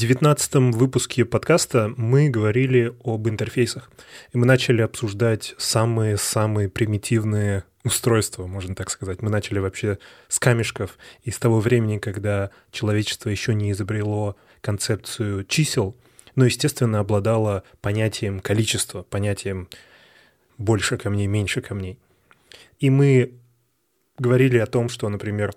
девятнадцатом выпуске подкаста мы говорили об интерфейсах. И мы начали обсуждать самые-самые примитивные устройства, можно так сказать. Мы начали вообще с камешков и с того времени, когда человечество еще не изобрело концепцию чисел, но, естественно, обладало понятием количества, понятием больше камней, меньше камней. И мы говорили о том, что, например,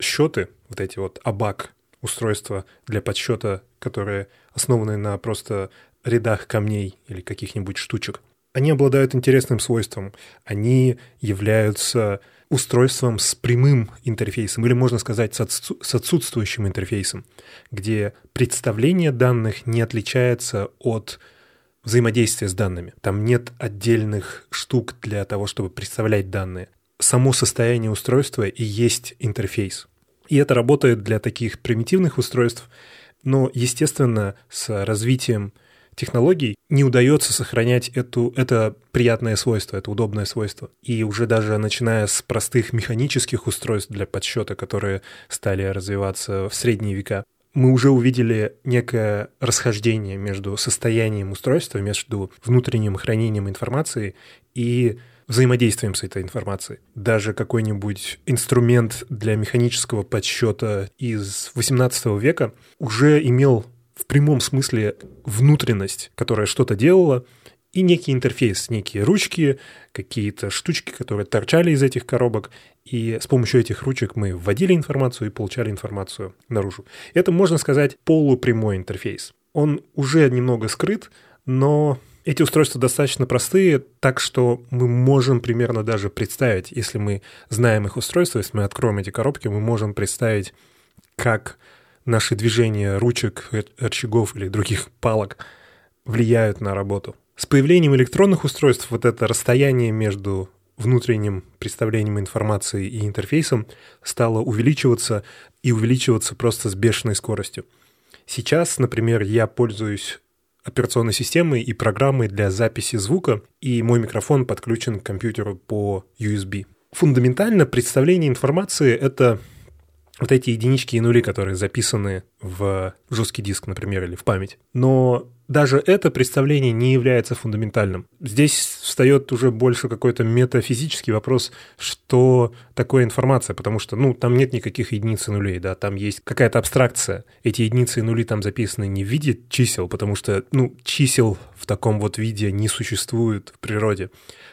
счеты, вот эти вот абак, устройства для подсчета, которые основаны на просто рядах камней или каких-нибудь штучек, они обладают интересным свойством. Они являются устройством с прямым интерфейсом, или можно сказать, с отсутствующим интерфейсом, где представление данных не отличается от взаимодействия с данными. Там нет отдельных штук для того, чтобы представлять данные. Само состояние устройства и есть интерфейс. И это работает для таких примитивных устройств, но, естественно, с развитием технологий не удается сохранять эту, это приятное свойство, это удобное свойство. И уже даже начиная с простых механических устройств для подсчета, которые стали развиваться в средние века, мы уже увидели некое расхождение между состоянием устройства, между внутренним хранением информации и взаимодействием с этой информацией. Даже какой-нибудь инструмент для механического подсчета из 18 века уже имел в прямом смысле внутренность, которая что-то делала, и некий интерфейс, некие ручки, какие-то штучки, которые торчали из этих коробок, и с помощью этих ручек мы вводили информацию и получали информацию наружу. Это, можно сказать, полупрямой интерфейс. Он уже немного скрыт, но эти устройства достаточно простые, так что мы можем примерно даже представить, если мы знаем их устройства, если мы откроем эти коробки, мы можем представить, как наши движения ручек, рычагов или других палок влияют на работу. С появлением электронных устройств вот это расстояние между внутренним представлением информации и интерфейсом стало увеличиваться и увеличиваться просто с бешеной скоростью. Сейчас, например, я пользуюсь операционной системой и программой для записи звука, и мой микрофон подключен к компьютеру по USB. Фундаментально представление информации — это вот эти единички и нули, которые записаны в жесткий диск, например, или в память. Но даже это представление не является фундаментальным. Здесь встает уже больше какой-то метафизический вопрос, что такое информация, потому что, ну, там нет никаких единиц и нулей, да, там есть какая-то абстракция. Эти единицы и нули там записаны не в виде чисел, потому что, ну, чисел в таком вот виде не существует в природе.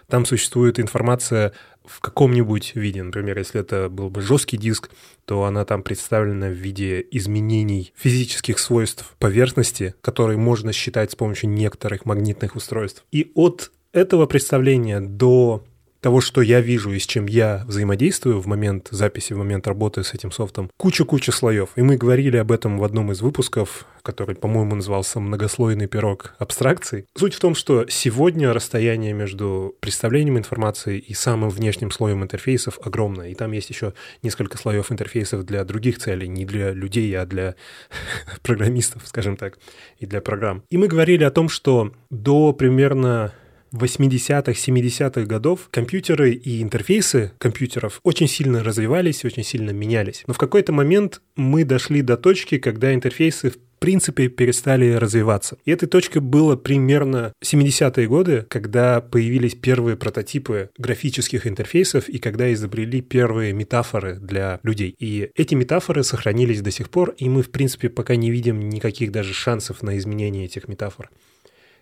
Там существует информация в каком-нибудь виде. Например, если это был бы жесткий диск, то она там представлена в виде изменений физических свойств поверхности, которые можно считать с помощью некоторых магнитных устройств. И от этого представления до того, что я вижу и с чем я взаимодействую в момент записи, в момент работы с этим софтом, куча-куча слоев. И мы говорили об этом в одном из выпусков, который, по-моему, назывался «Многослойный пирог абстракций». Суть в том, что сегодня расстояние между представлением информации и самым внешним слоем интерфейсов огромное. И там есть еще несколько слоев интерфейсов для других целей, не для людей, а для программистов, скажем так, и для программ. И мы говорили о том, что до примерно 80-х, 70-х годов компьютеры и интерфейсы компьютеров очень сильно развивались, очень сильно менялись. Но в какой-то момент мы дошли до точки, когда интерфейсы в принципе перестали развиваться. И этой точкой было примерно 70-е годы, когда появились первые прототипы графических интерфейсов и когда изобрели первые метафоры для людей. И эти метафоры сохранились до сих пор, и мы, в принципе, пока не видим никаких даже шансов на изменение этих метафор.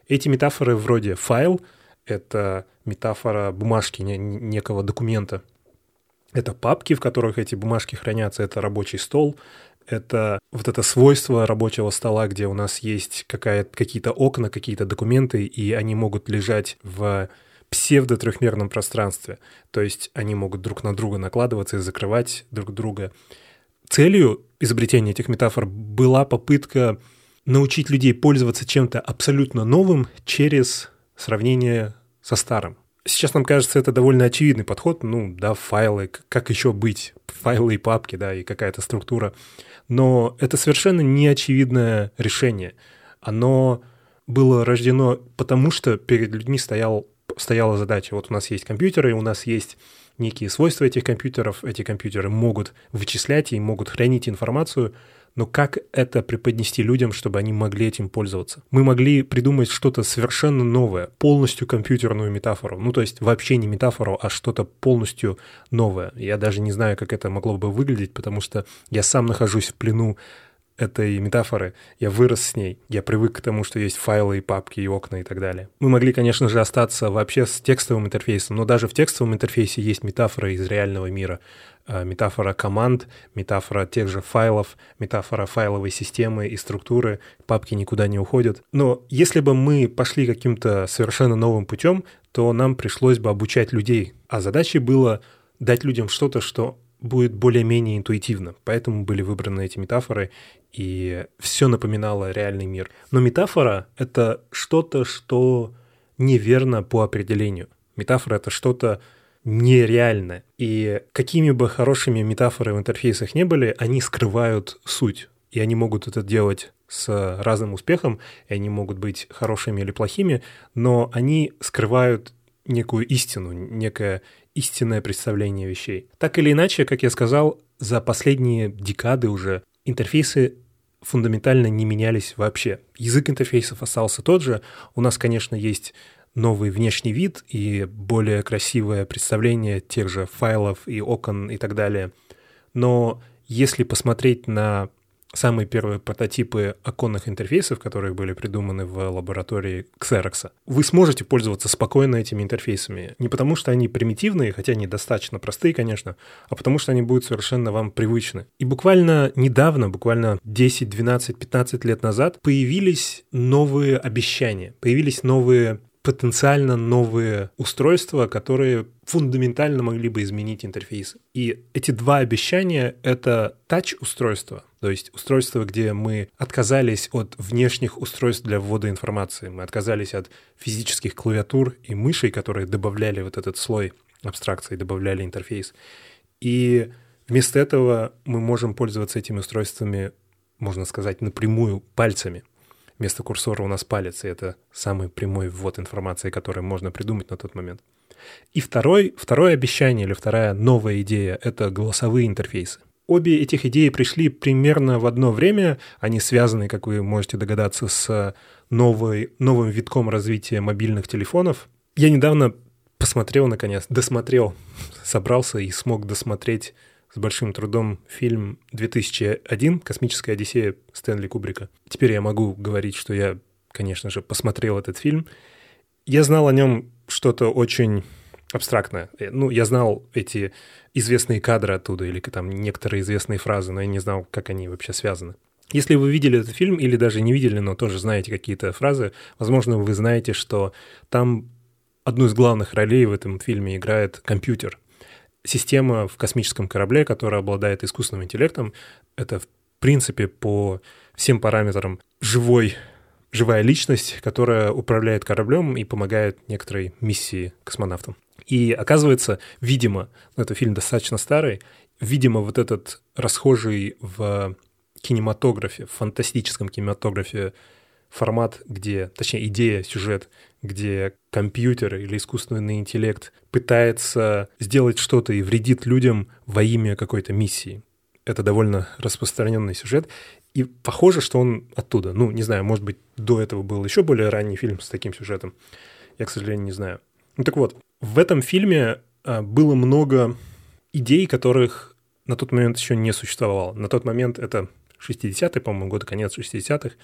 Эти метафоры вроде файл — это метафора бумажки, некого документа. Это папки, в которых эти бумажки хранятся, это рабочий стол, это вот это свойство рабочего стола, где у нас есть какие-то окна, какие-то документы, и они могут лежать в псевдо-трехмерном пространстве. То есть они могут друг на друга накладываться и закрывать друг друга. Целью изобретения этих метафор была попытка научить людей пользоваться чем-то абсолютно новым через сравнение со старым. Сейчас нам кажется, это довольно очевидный подход. Ну, да, файлы, как еще быть? Файлы и папки, да, и какая-то структура. Но это совершенно неочевидное решение. Оно было рождено потому, что перед людьми стоял, стояла задача. Вот у нас есть компьютеры, у нас есть некие свойства этих компьютеров. Эти компьютеры могут вычислять и могут хранить информацию, но как это преподнести людям, чтобы они могли этим пользоваться? Мы могли придумать что-то совершенно новое, полностью компьютерную метафору. Ну, то есть вообще не метафору, а что-то полностью новое. Я даже не знаю, как это могло бы выглядеть, потому что я сам нахожусь в плену этой метафоры, я вырос с ней, я привык к тому, что есть файлы и папки и окна и так далее. Мы могли, конечно же, остаться вообще с текстовым интерфейсом, но даже в текстовом интерфейсе есть метафора из реального мира. А, метафора команд, метафора тех же файлов, метафора файловой системы и структуры, папки никуда не уходят. Но если бы мы пошли каким-то совершенно новым путем, то нам пришлось бы обучать людей, а задачей было дать людям что-то, что будет более-менее интуитивно. Поэтому были выбраны эти метафоры, и все напоминало реальный мир. Но метафора — это что-то, что неверно по определению. Метафора — это что-то нереальное. И какими бы хорошими метафоры в интерфейсах не были, они скрывают суть. И они могут это делать с разным успехом, и они могут быть хорошими или плохими, но они скрывают некую истину, некое истинное представление вещей. Так или иначе, как я сказал, за последние декады уже интерфейсы фундаментально не менялись вообще. Язык интерфейсов остался тот же. У нас, конечно, есть новый внешний вид и более красивое представление тех же файлов и окон и так далее. Но если посмотреть на самые первые прототипы оконных интерфейсов, которые были придуманы в лаборатории Xerox, вы сможете пользоваться спокойно этими интерфейсами. Не потому, что они примитивные, хотя они достаточно простые, конечно, а потому, что они будут совершенно вам привычны. И буквально недавно, буквально 10, 12, 15 лет назад появились новые обещания, появились новые потенциально новые устройства, которые фундаментально могли бы изменить интерфейс. И эти два обещания — это тач-устройства, то есть устройства, где мы отказались от внешних устройств для ввода информации, мы отказались от физических клавиатур и мышей, которые добавляли вот этот слой абстракции, добавляли интерфейс. И вместо этого мы можем пользоваться этими устройствами, можно сказать, напрямую пальцами — Вместо курсора у нас палец, и это самый прямой ввод информации, который можно придумать на тот момент. И второй, второе обещание или вторая новая идея — это голосовые интерфейсы. Обе этих идеи пришли примерно в одно время. Они связаны, как вы можете догадаться, с новой, новым витком развития мобильных телефонов. Я недавно посмотрел, наконец, досмотрел, собрался и смог досмотреть с большим трудом фильм 2001 «Космическая Одиссея» Стэнли Кубрика. Теперь я могу говорить, что я, конечно же, посмотрел этот фильм. Я знал о нем что-то очень абстрактное. Ну, я знал эти известные кадры оттуда или там некоторые известные фразы, но я не знал, как они вообще связаны. Если вы видели этот фильм или даже не видели, но тоже знаете какие-то фразы, возможно, вы знаете, что там одну из главных ролей в этом фильме играет компьютер система в космическом корабле, которая обладает искусственным интеллектом, это в принципе по всем параметрам живой, живая личность, которая управляет кораблем и помогает некоторой миссии космонавтам. И оказывается, видимо, ну, это фильм достаточно старый, видимо, вот этот расхожий в кинематографе, в фантастическом кинематографе формат, где, точнее, идея, сюжет, где компьютер или искусственный интеллект пытается сделать что-то и вредит людям во имя какой-то миссии. Это довольно распространенный сюжет, и похоже, что он оттуда. Ну, не знаю, может быть, до этого был еще более ранний фильм с таким сюжетом. Я, к сожалению, не знаю. Ну так вот, в этом фильме а, было много идей, которых на тот момент еще не существовало. На тот момент это 60-е, по-моему, год, конец 60-х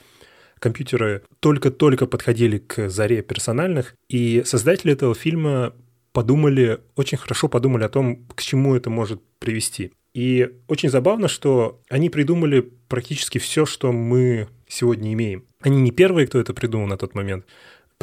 компьютеры только-только подходили к заре персональных, и создатели этого фильма подумали, очень хорошо подумали о том, к чему это может привести. И очень забавно, что они придумали практически все, что мы сегодня имеем. Они не первые, кто это придумал на тот момент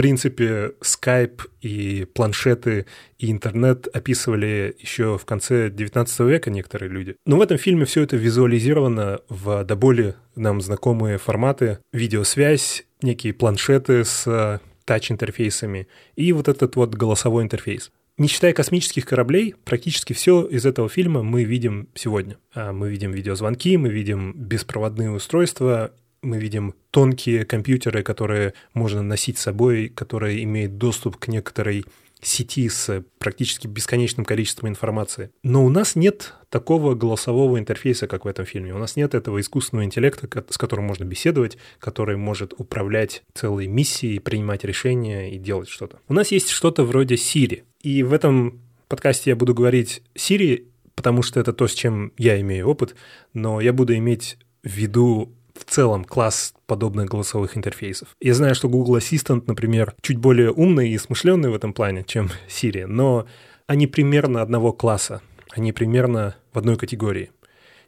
принципе, Skype и планшеты и интернет описывали еще в конце 19 века некоторые люди. Но в этом фильме все это визуализировано в до боли нам знакомые форматы. Видеосвязь, некие планшеты с тач-интерфейсами и вот этот вот голосовой интерфейс. Не считая космических кораблей, практически все из этого фильма мы видим сегодня. А, мы видим видеозвонки, мы видим беспроводные устройства мы видим тонкие компьютеры, которые можно носить с собой, которые имеют доступ к некоторой сети с практически бесконечным количеством информации. Но у нас нет такого голосового интерфейса, как в этом фильме. У нас нет этого искусственного интеллекта, с которым можно беседовать, который может управлять целой миссией, принимать решения и делать что-то. У нас есть что-то вроде Siri. И в этом подкасте я буду говорить Siri, потому что это то, с чем я имею опыт, но я буду иметь в виду целом класс подобных голосовых интерфейсов. Я знаю, что Google Assistant, например, чуть более умный и смышленный в этом плане, чем Siri, но они примерно одного класса, они примерно в одной категории.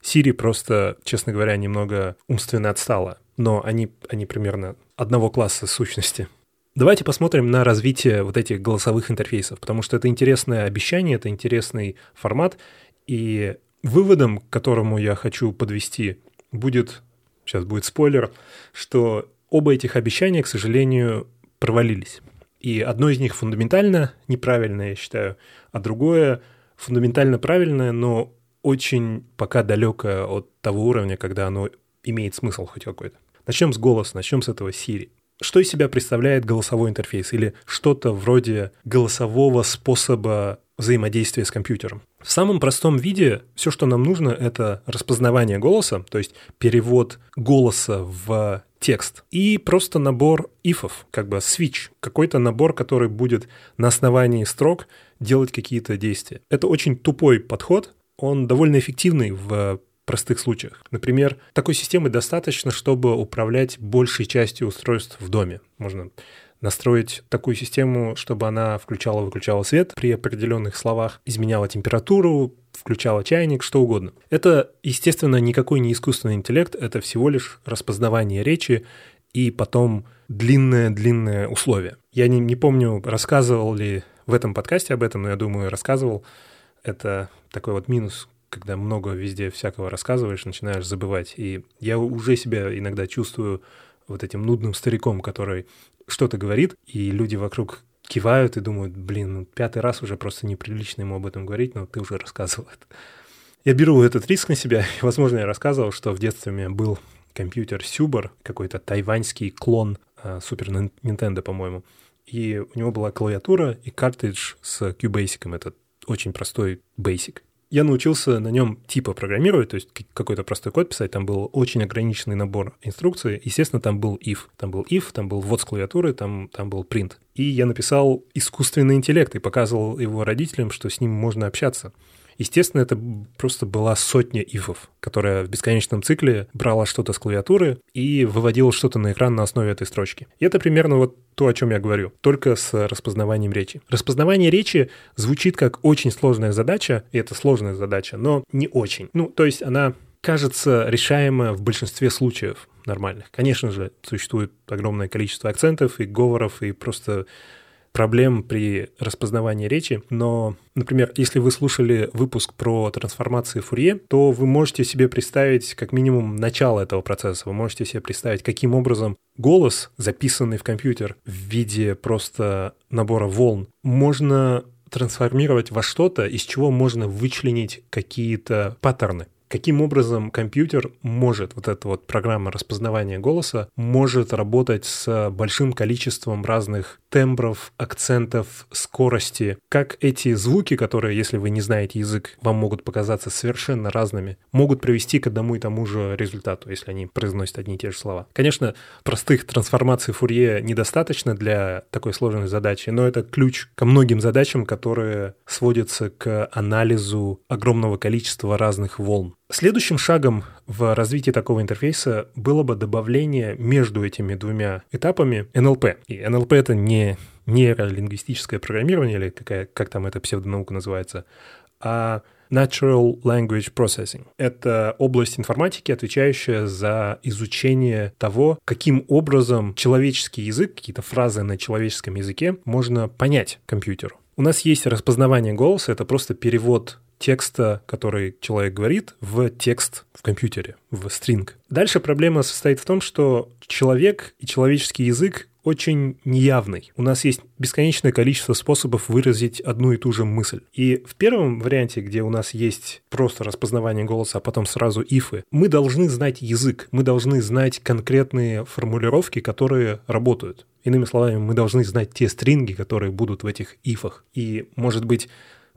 Siri просто, честно говоря, немного умственно отстала, но они, они примерно одного класса сущности. Давайте посмотрим на развитие вот этих голосовых интерфейсов, потому что это интересное обещание, это интересный формат, и выводом, к которому я хочу подвести, будет сейчас будет спойлер, что оба этих обещания, к сожалению, провалились. И одно из них фундаментально неправильное, я считаю, а другое фундаментально правильное, но очень пока далекое от того уровня, когда оно имеет смысл хоть какой-то. Начнем с голоса, начнем с этого Siri. Что из себя представляет голосовой интерфейс или что-то вроде голосового способа взаимодействия с компьютером? В самом простом виде все, что нам нужно, это распознавание голоса, то есть перевод голоса в текст, и просто набор ифов, как бы switch, какой-то набор, который будет на основании строк делать какие-то действия. Это очень тупой подход, он довольно эффективный в простых случаях. Например, такой системы достаточно, чтобы управлять большей частью устройств в доме. Можно настроить такую систему, чтобы она включала-выключала свет при определенных словах, изменяла температуру, включала чайник, что угодно. Это, естественно, никакой не искусственный интеллект, это всего лишь распознавание речи и потом длинное-длинное условие. Я не, не помню, рассказывал ли в этом подкасте об этом, но я думаю, рассказывал. Это такой вот минус, когда много везде всякого рассказываешь, начинаешь забывать. И я уже себя иногда чувствую вот этим нудным стариком, который что-то говорит, и люди вокруг кивают и думают, блин, ну, пятый раз уже просто неприлично ему об этом говорить, но ты уже рассказывал это. Я беру этот риск на себя. Возможно, я рассказывал, что в детстве у меня был компьютер Сюбар, какой-то тайваньский клон Супер uh, Nintendo, по-моему. И у него была клавиатура и картридж с QBasic, это очень простой Basic я научился на нем типа программировать, то есть какой-то простой код писать, там был очень ограниченный набор инструкций. Естественно, там был if, там был if, там был ввод с клавиатуры, там, там был print. И я написал искусственный интеллект и показывал его родителям, что с ним можно общаться. Естественно, это просто была сотня ифов, которая в бесконечном цикле брала что-то с клавиатуры и выводила что-то на экран на основе этой строчки. И это примерно вот то, о чем я говорю, только с распознаванием речи. Распознавание речи звучит как очень сложная задача, и это сложная задача, но не очень. Ну, то есть она кажется решаемая в большинстве случаев нормальных. Конечно же, существует огромное количество акцентов и говоров, и просто проблем при распознавании речи, но, например, если вы слушали выпуск про трансформации Фурье, то вы можете себе представить как минимум начало этого процесса. Вы можете себе представить, каким образом голос, записанный в компьютер в виде просто набора волн, можно трансформировать во что-то, из чего можно вычленить какие-то паттерны каким образом компьютер может, вот эта вот программа распознавания голоса, может работать с большим количеством разных тембров, акцентов, скорости. Как эти звуки, которые, если вы не знаете язык, вам могут показаться совершенно разными, могут привести к одному и тому же результату, если они произносят одни и те же слова. Конечно, простых трансформаций Фурье недостаточно для такой сложной задачи, но это ключ ко многим задачам, которые сводятся к анализу огромного количества разных волн. Следующим шагом в развитии такого интерфейса было бы добавление между этими двумя этапами NLP. И NLP — это не нейролингвистическое программирование, или какая, как там эта псевдонаука называется, а Natural Language Processing. Это область информатики, отвечающая за изучение того, каким образом человеческий язык, какие-то фразы на человеческом языке можно понять компьютеру. У нас есть распознавание голоса, это просто перевод текста, который человек говорит, в текст в компьютере, в стринг. Дальше проблема состоит в том, что человек и человеческий язык очень неявный. У нас есть бесконечное количество способов выразить одну и ту же мысль. И в первом варианте, где у нас есть просто распознавание голоса, а потом сразу ифы, мы должны знать язык, мы должны знать конкретные формулировки, которые работают. Иными словами, мы должны знать те стринги, которые будут в этих ифах. И, может быть,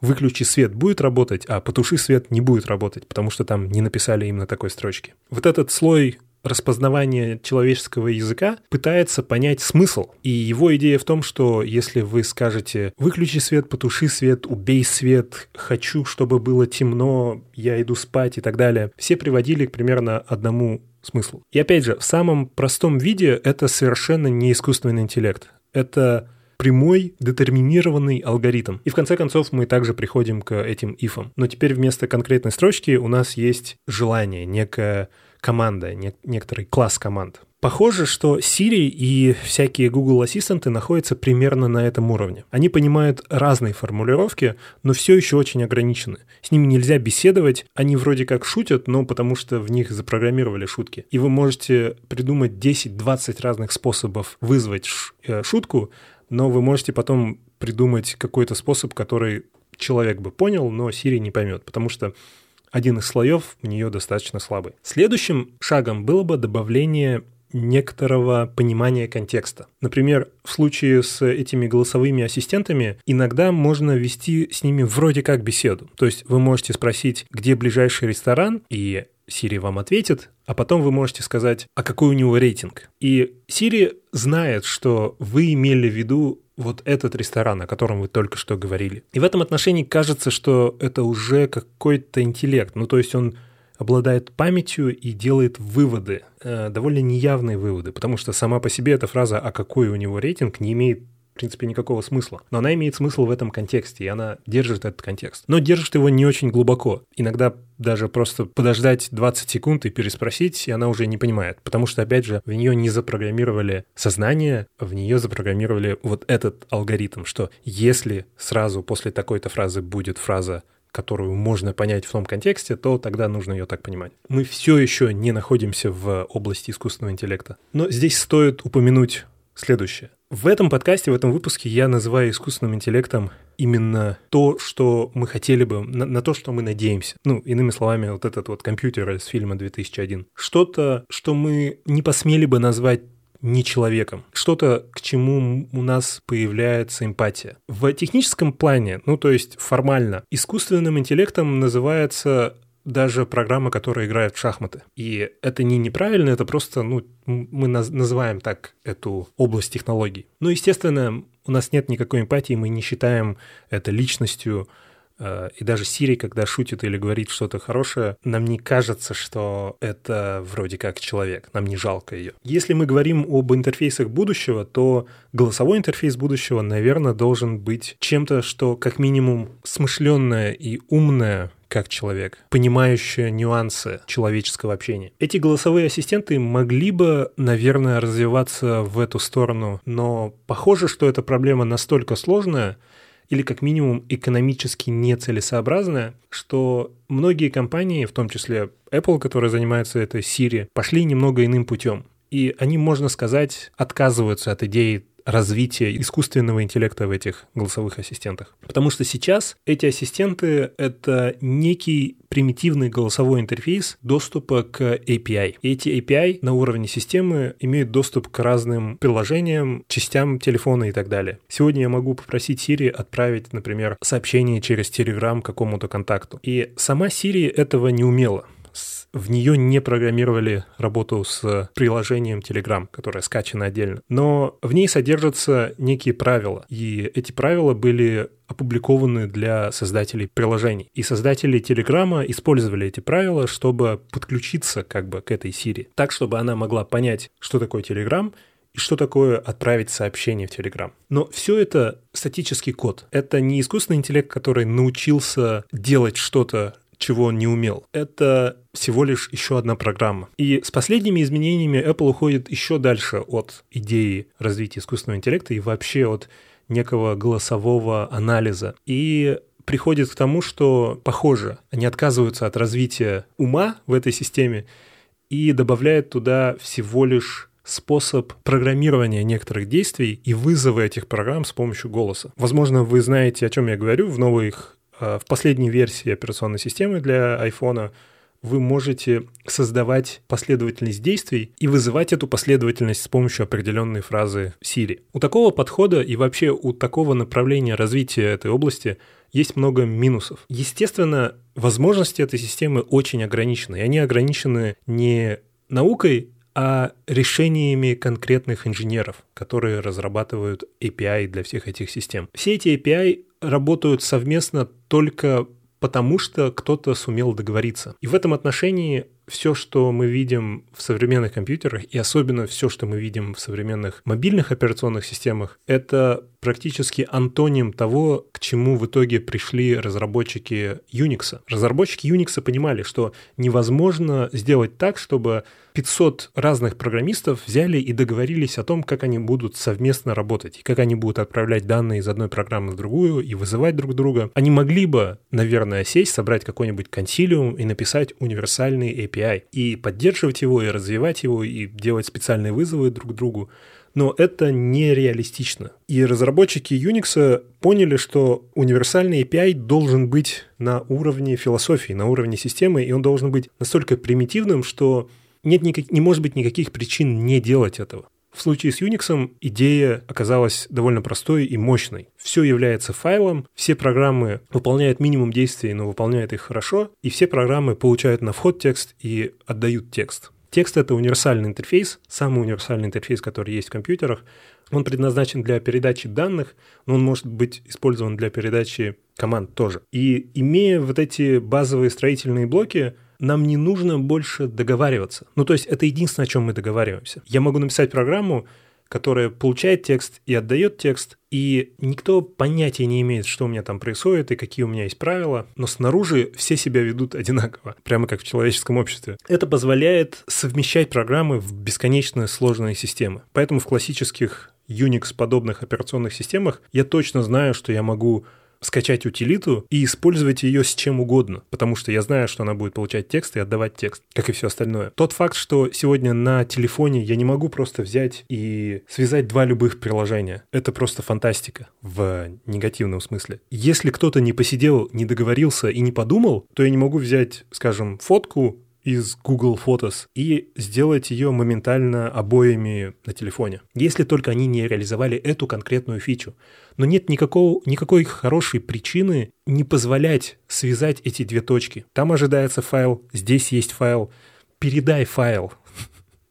выключи свет будет работать, а потуши свет не будет работать, потому что там не написали именно такой строчки. Вот этот слой распознавания человеческого языка пытается понять смысл. И его идея в том, что если вы скажете «выключи свет, потуши свет, убей свет, хочу, чтобы было темно, я иду спать» и так далее, все приводили к примерно одному смыслу. И опять же, в самом простом виде это совершенно не искусственный интеллект. Это прямой детерминированный алгоритм. И в конце концов мы также приходим к этим ифам. Но теперь вместо конкретной строчки у нас есть желание, некая команда, не, некоторый класс команд. Похоже, что Siri и всякие Google ассистенты находятся примерно на этом уровне. Они понимают разные формулировки, но все еще очень ограничены. С ними нельзя беседовать, они вроде как шутят, но потому что в них запрограммировали шутки. И вы можете придумать 10-20 разных способов вызвать э, шутку, но вы можете потом придумать какой-то способ, который человек бы понял, но Siri не поймет, потому что один из слоев у нее достаточно слабый. Следующим шагом было бы добавление некоторого понимания контекста. Например, в случае с этими голосовыми ассистентами иногда можно вести с ними вроде как беседу. То есть вы можете спросить, где ближайший ресторан, и Siri вам ответит, а потом вы можете сказать, а какой у него рейтинг. И Siri знает, что вы имели в виду вот этот ресторан, о котором вы только что говорили. И в этом отношении кажется, что это уже какой-то интеллект. Ну, то есть он обладает памятью и делает выводы, э, довольно неявные выводы, потому что сама по себе эта фраза «а какой у него рейтинг» не имеет в принципе, никакого смысла. Но она имеет смысл в этом контексте, и она держит этот контекст. Но держит его не очень глубоко. Иногда даже просто подождать 20 секунд и переспросить, и она уже не понимает. Потому что, опять же, в нее не запрограммировали сознание, в нее запрограммировали вот этот алгоритм, что если сразу после такой-то фразы будет фраза которую можно понять в том контексте, то тогда нужно ее так понимать. Мы все еще не находимся в области искусственного интеллекта. Но здесь стоит упомянуть следующее. В этом подкасте, в этом выпуске я называю искусственным интеллектом именно то, что мы хотели бы, на, на то, что мы надеемся. Ну, иными словами, вот этот вот компьютер из фильма 2001. Что-то, что мы не посмели бы назвать не человеком. Что-то, к чему у нас появляется эмпатия. В техническом плане, ну то есть формально, искусственным интеллектом называется даже программа, которая играет в шахматы. И это не неправильно, это просто, ну, мы называем так эту область технологий. Ну, естественно, у нас нет никакой эмпатии, мы не считаем это личностью, э, и даже Сири, когда шутит или говорит что-то хорошее, нам не кажется, что это вроде как человек, нам не жалко ее. Если мы говорим об интерфейсах будущего, то голосовой интерфейс будущего, наверное, должен быть чем-то, что как минимум смышленное и умное, как человек, понимающая нюансы человеческого общения. Эти голосовые ассистенты могли бы, наверное, развиваться в эту сторону, но похоже, что эта проблема настолько сложная, или как минимум экономически нецелесообразная, что многие компании, в том числе Apple, которая занимается этой Siri, пошли немного иным путем. И они, можно сказать, отказываются от идеи развития искусственного интеллекта в этих голосовых ассистентах. Потому что сейчас эти ассистенты — это некий примитивный голосовой интерфейс доступа к API. И эти API на уровне системы имеют доступ к разным приложениям, частям телефона и так далее. Сегодня я могу попросить Siri отправить, например, сообщение через Telegram какому-то контакту. И сама Siri этого не умела в нее не программировали работу с приложением Telegram, которое скачано отдельно. Но в ней содержатся некие правила, и эти правила были опубликованы для создателей приложений. И создатели Телеграма использовали эти правила, чтобы подключиться как бы к этой Siri, так, чтобы она могла понять, что такое Telegram, и что такое отправить сообщение в Telegram. Но все это статический код. Это не искусственный интеллект, который научился делать что-то чего он не умел. Это всего лишь еще одна программа. И с последними изменениями Apple уходит еще дальше от идеи развития искусственного интеллекта и вообще от некого голосового анализа. И приходит к тому, что, похоже, они отказываются от развития ума в этой системе и добавляют туда всего лишь способ программирования некоторых действий и вызова этих программ с помощью голоса. Возможно, вы знаете, о чем я говорю. В новых, в последней версии операционной системы для iPhone вы можете создавать последовательность действий и вызывать эту последовательность с помощью определенной фразы Siri. У такого подхода и вообще у такого направления развития этой области есть много минусов. Естественно, возможности этой системы очень ограничены. И они ограничены не наукой, а решениями конкретных инженеров, которые разрабатывают API для всех этих систем. Все эти API работают совместно только потому что кто-то сумел договориться. И в этом отношении все, что мы видим в современных компьютерах, и особенно все, что мы видим в современных мобильных операционных системах, это практически антоним того, к чему в итоге пришли разработчики Unix. Разработчики Unix понимали, что невозможно сделать так, чтобы 500 разных программистов взяли и договорились о том, как они будут совместно работать, и как они будут отправлять данные из одной программы в другую и вызывать друг друга. Они могли бы, наверное, сесть, собрать какой-нибудь консилиум и написать универсальный API, и поддерживать его, и развивать его, и делать специальные вызовы друг другу но это нереалистично. И разработчики Unix поняли, что универсальный API должен быть на уровне философии, на уровне системы, и он должен быть настолько примитивным, что нет никак, не может быть никаких причин не делать этого. В случае с Unix идея оказалась довольно простой и мощной. Все является файлом, все программы выполняют минимум действий, но выполняют их хорошо, и все программы получают на вход текст и отдают текст. Текст — это универсальный интерфейс, самый универсальный интерфейс, который есть в компьютерах. Он предназначен для передачи данных, но он может быть использован для передачи команд тоже. И имея вот эти базовые строительные блоки, нам не нужно больше договариваться. Ну, то есть это единственное, о чем мы договариваемся. Я могу написать программу, которая получает текст и отдает текст, и никто понятия не имеет, что у меня там происходит и какие у меня есть правила, но снаружи все себя ведут одинаково, прямо как в человеческом обществе. Это позволяет совмещать программы в бесконечно сложные системы. Поэтому в классических Unix-подобных операционных системах я точно знаю, что я могу скачать утилиту и использовать ее с чем угодно, потому что я знаю, что она будет получать текст и отдавать текст, как и все остальное. Тот факт, что сегодня на телефоне я не могу просто взять и связать два любых приложения, это просто фантастика в негативном смысле. Если кто-то не посидел, не договорился и не подумал, то я не могу взять, скажем, фотку из Google Photos и сделать ее моментально обоями на телефоне. Если только они не реализовали эту конкретную фичу. Но нет никакого, никакой хорошей причины не позволять связать эти две точки. Там ожидается файл, здесь есть файл. Передай файл.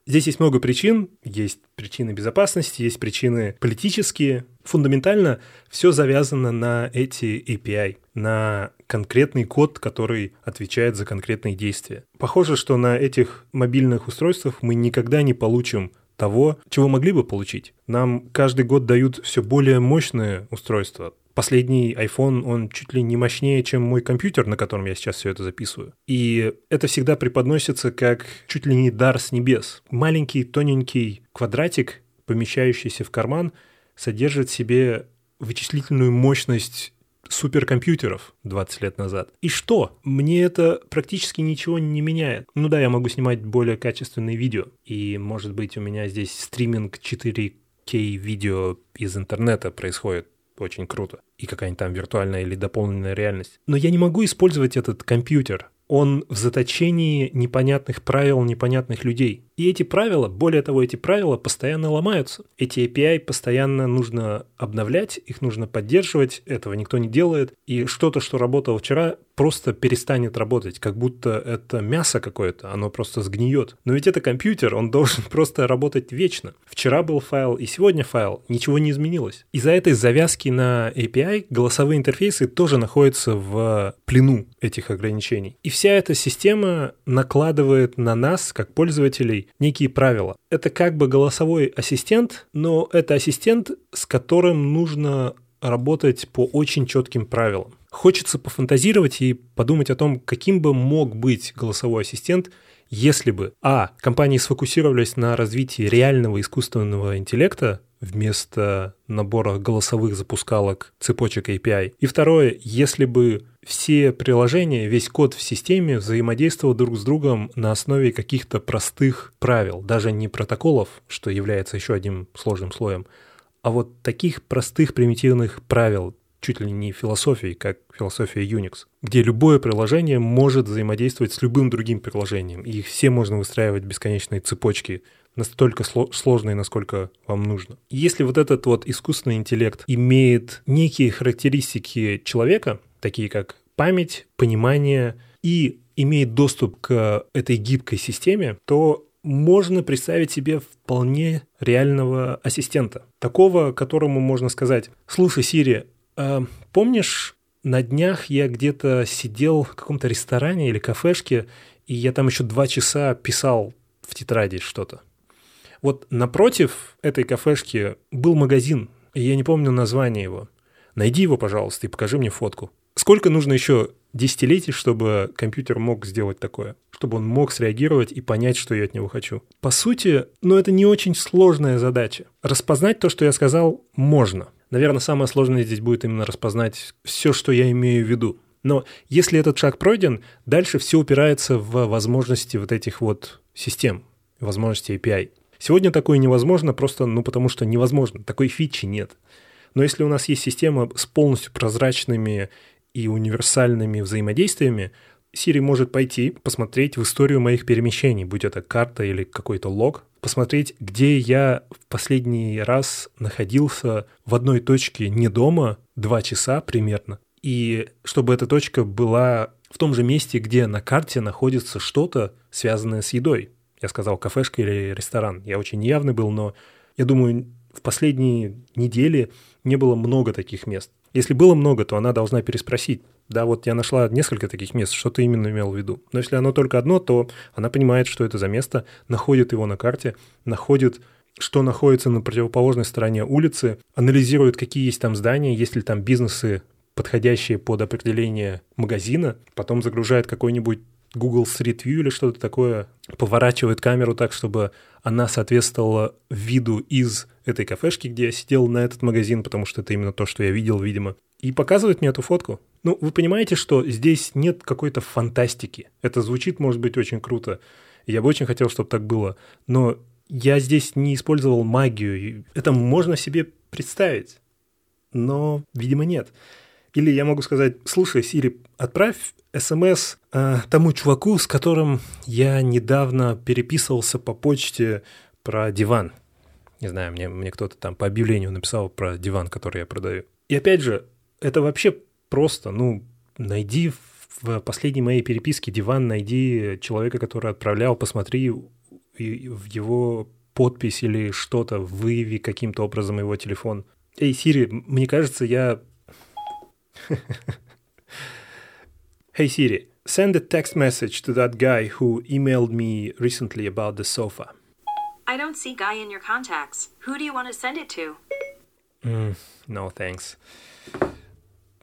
Здесь есть много причин. Есть причины безопасности, есть причины политические. Фундаментально все завязано на эти API, на конкретный код, который отвечает за конкретные действия. Похоже, что на этих мобильных устройствах мы никогда не получим того, чего могли бы получить. Нам каждый год дают все более мощные устройства. Последний iPhone, он чуть ли не мощнее, чем мой компьютер, на котором я сейчас все это записываю. И это всегда преподносится как чуть ли не дар с небес. Маленький тоненький квадратик, помещающийся в карман, содержит в себе вычислительную мощность суперкомпьютеров 20 лет назад. И что? Мне это практически ничего не меняет. Ну да, я могу снимать более качественные видео. И, может быть, у меня здесь стриминг 4К видео из интернета происходит очень круто. И какая-нибудь там виртуальная или дополненная реальность. Но я не могу использовать этот компьютер. Он в заточении непонятных правил, непонятных людей. И эти правила, более того, эти правила постоянно ломаются. Эти API постоянно нужно обновлять, их нужно поддерживать, этого никто не делает. И что-то, что работало вчера, просто перестанет работать, как будто это мясо какое-то, оно просто сгниет. Но ведь это компьютер, он должен просто работать вечно. Вчера был файл и сегодня файл, ничего не изменилось. Из-за этой завязки на API голосовые интерфейсы тоже находятся в плену этих ограничений. И вся эта система накладывает на нас, как пользователей, некие правила. Это как бы голосовой ассистент, но это ассистент, с которым нужно работать по очень четким правилам. Хочется пофантазировать и подумать о том, каким бы мог быть голосовой ассистент, если бы, а, компании сфокусировались на развитии реального искусственного интеллекта вместо набора голосовых запускалок цепочек API. И второе, если бы все приложения, весь код в системе взаимодействовал друг с другом на основе каких-то простых правил, даже не протоколов, что является еще одним сложным слоем, а вот таких простых примитивных правил, чуть ли не философии, как философия Unix, где любое приложение может взаимодействовать с любым другим приложением, и их все можно выстраивать бесконечные цепочки, настолько сложные, насколько вам нужно. Если вот этот вот искусственный интеллект имеет некие характеристики человека, такие как память, понимание и имеет доступ к этой гибкой системе, то можно представить себе вполне реального ассистента. Такого, которому можно сказать, слушай, Сири, а помнишь, на днях я где-то сидел в каком-то ресторане или кафешке, и я там еще два часа писал в тетради что-то. Вот напротив этой кафешки был магазин, и я не помню название его. Найди его, пожалуйста, и покажи мне фотку. Сколько нужно еще десятилетий, чтобы компьютер мог сделать такое? Чтобы он мог среагировать и понять, что я от него хочу? По сути, ну это не очень сложная задача. Распознать то, что я сказал, можно. Наверное, самое сложное здесь будет именно распознать все, что я имею в виду. Но если этот шаг пройден, дальше все упирается в возможности вот этих вот систем, возможности API. Сегодня такое невозможно просто, ну, потому что невозможно, такой фичи нет. Но если у нас есть система с полностью прозрачными и универсальными взаимодействиями, Siri может пойти посмотреть в историю моих перемещений, будь это карта или какой-то лог, посмотреть, где я в последний раз находился в одной точке не дома два часа примерно, и чтобы эта точка была в том же месте, где на карте находится что-то, связанное с едой. Я сказал кафешка или ресторан. Я очень неявный был, но я думаю, в последние недели не было много таких мест. Если было много, то она должна переспросить. Да, вот я нашла несколько таких мест, что ты именно имел в виду. Но если оно только одно, то она понимает, что это за место, находит его на карте, находит что находится на противоположной стороне улицы, анализирует, какие есть там здания, есть ли там бизнесы, подходящие под определение магазина, потом загружает какой-нибудь Google Street View или что-то такое, поворачивает камеру так, чтобы она соответствовала виду из этой кафешки, где я сидел на этот магазин, потому что это именно то, что я видел, видимо, и показывает мне эту фотку. Ну, вы понимаете, что здесь нет какой-то фантастики. Это звучит, может быть, очень круто. Я бы очень хотел, чтобы так было. Но я здесь не использовал магию. Это можно себе представить. Но, видимо, нет. Или я могу сказать, слушай, Сири, отправь смс э, тому чуваку, с которым я недавно переписывался по почте про диван. Не знаю, мне, мне кто-то там по объявлению написал про диван, который я продаю. И опять же, это вообще просто, ну, найди в последней моей переписке диван, найди человека, который отправлял, посмотри в его подпись или что-то, выяви каким-то образом его телефон. Эй, Сири, мне кажется, я hey Siri, send a text message to that guy who emailed me recently about the sofa. I don't see Guy in your contacts. Who do you want to send it to? Mm, no, thanks.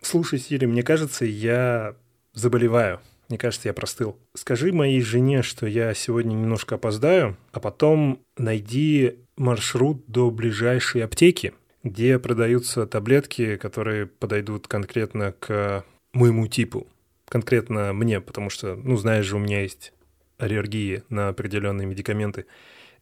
Слушай, Сири, мне кажется, я заболеваю. Мне кажется, я простыл. Скажи моей жене, что я сегодня немножко опоздаю, а потом найди маршрут до ближайшей аптеки где продаются таблетки, которые подойдут конкретно к моему типу, конкретно мне, потому что, ну, знаешь же, у меня есть аллергии на определенные медикаменты.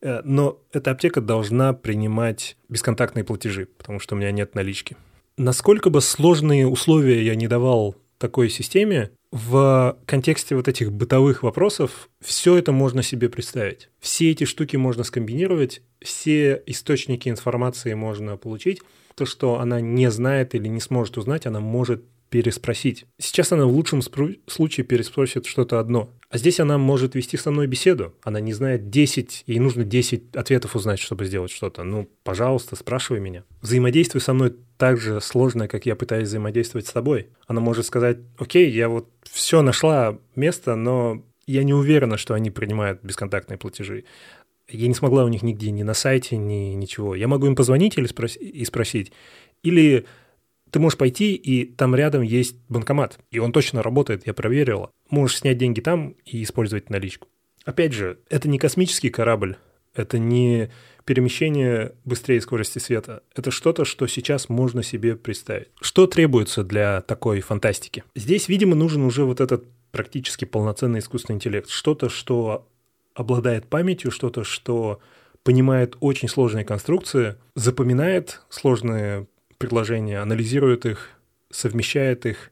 Э, но эта аптека должна принимать бесконтактные платежи, потому что у меня нет налички. Насколько бы сложные условия я не давал такой системе, в контексте вот этих бытовых вопросов все это можно себе представить. Все эти штуки можно скомбинировать, все источники информации можно получить. То, что она не знает или не сможет узнать, она может переспросить. Сейчас она в лучшем случае переспросит что-то одно. А здесь она может вести со мной беседу. Она не знает 10, ей нужно 10 ответов узнать, чтобы сделать что-то. Ну, пожалуйста, спрашивай меня. Взаимодействие со мной так же сложно, как я пытаюсь взаимодействовать с тобой. Она может сказать, окей, я вот все нашла место, но я не уверена, что они принимают бесконтактные платежи. Я не смогла у них нигде, ни на сайте, ни ничего. Я могу им позвонить или спрос- и спросить. Или ты можешь пойти, и там рядом есть банкомат, и он точно работает, я проверила. Можешь снять деньги там и использовать наличку. Опять же, это не космический корабль, это не перемещение быстрее скорости света. Это что-то, что сейчас можно себе представить. Что требуется для такой фантастики? Здесь, видимо, нужен уже вот этот практически полноценный искусственный интеллект. Что-то, что обладает памятью, что-то, что понимает очень сложные конструкции, запоминает сложные предложения, анализирует их, совмещает их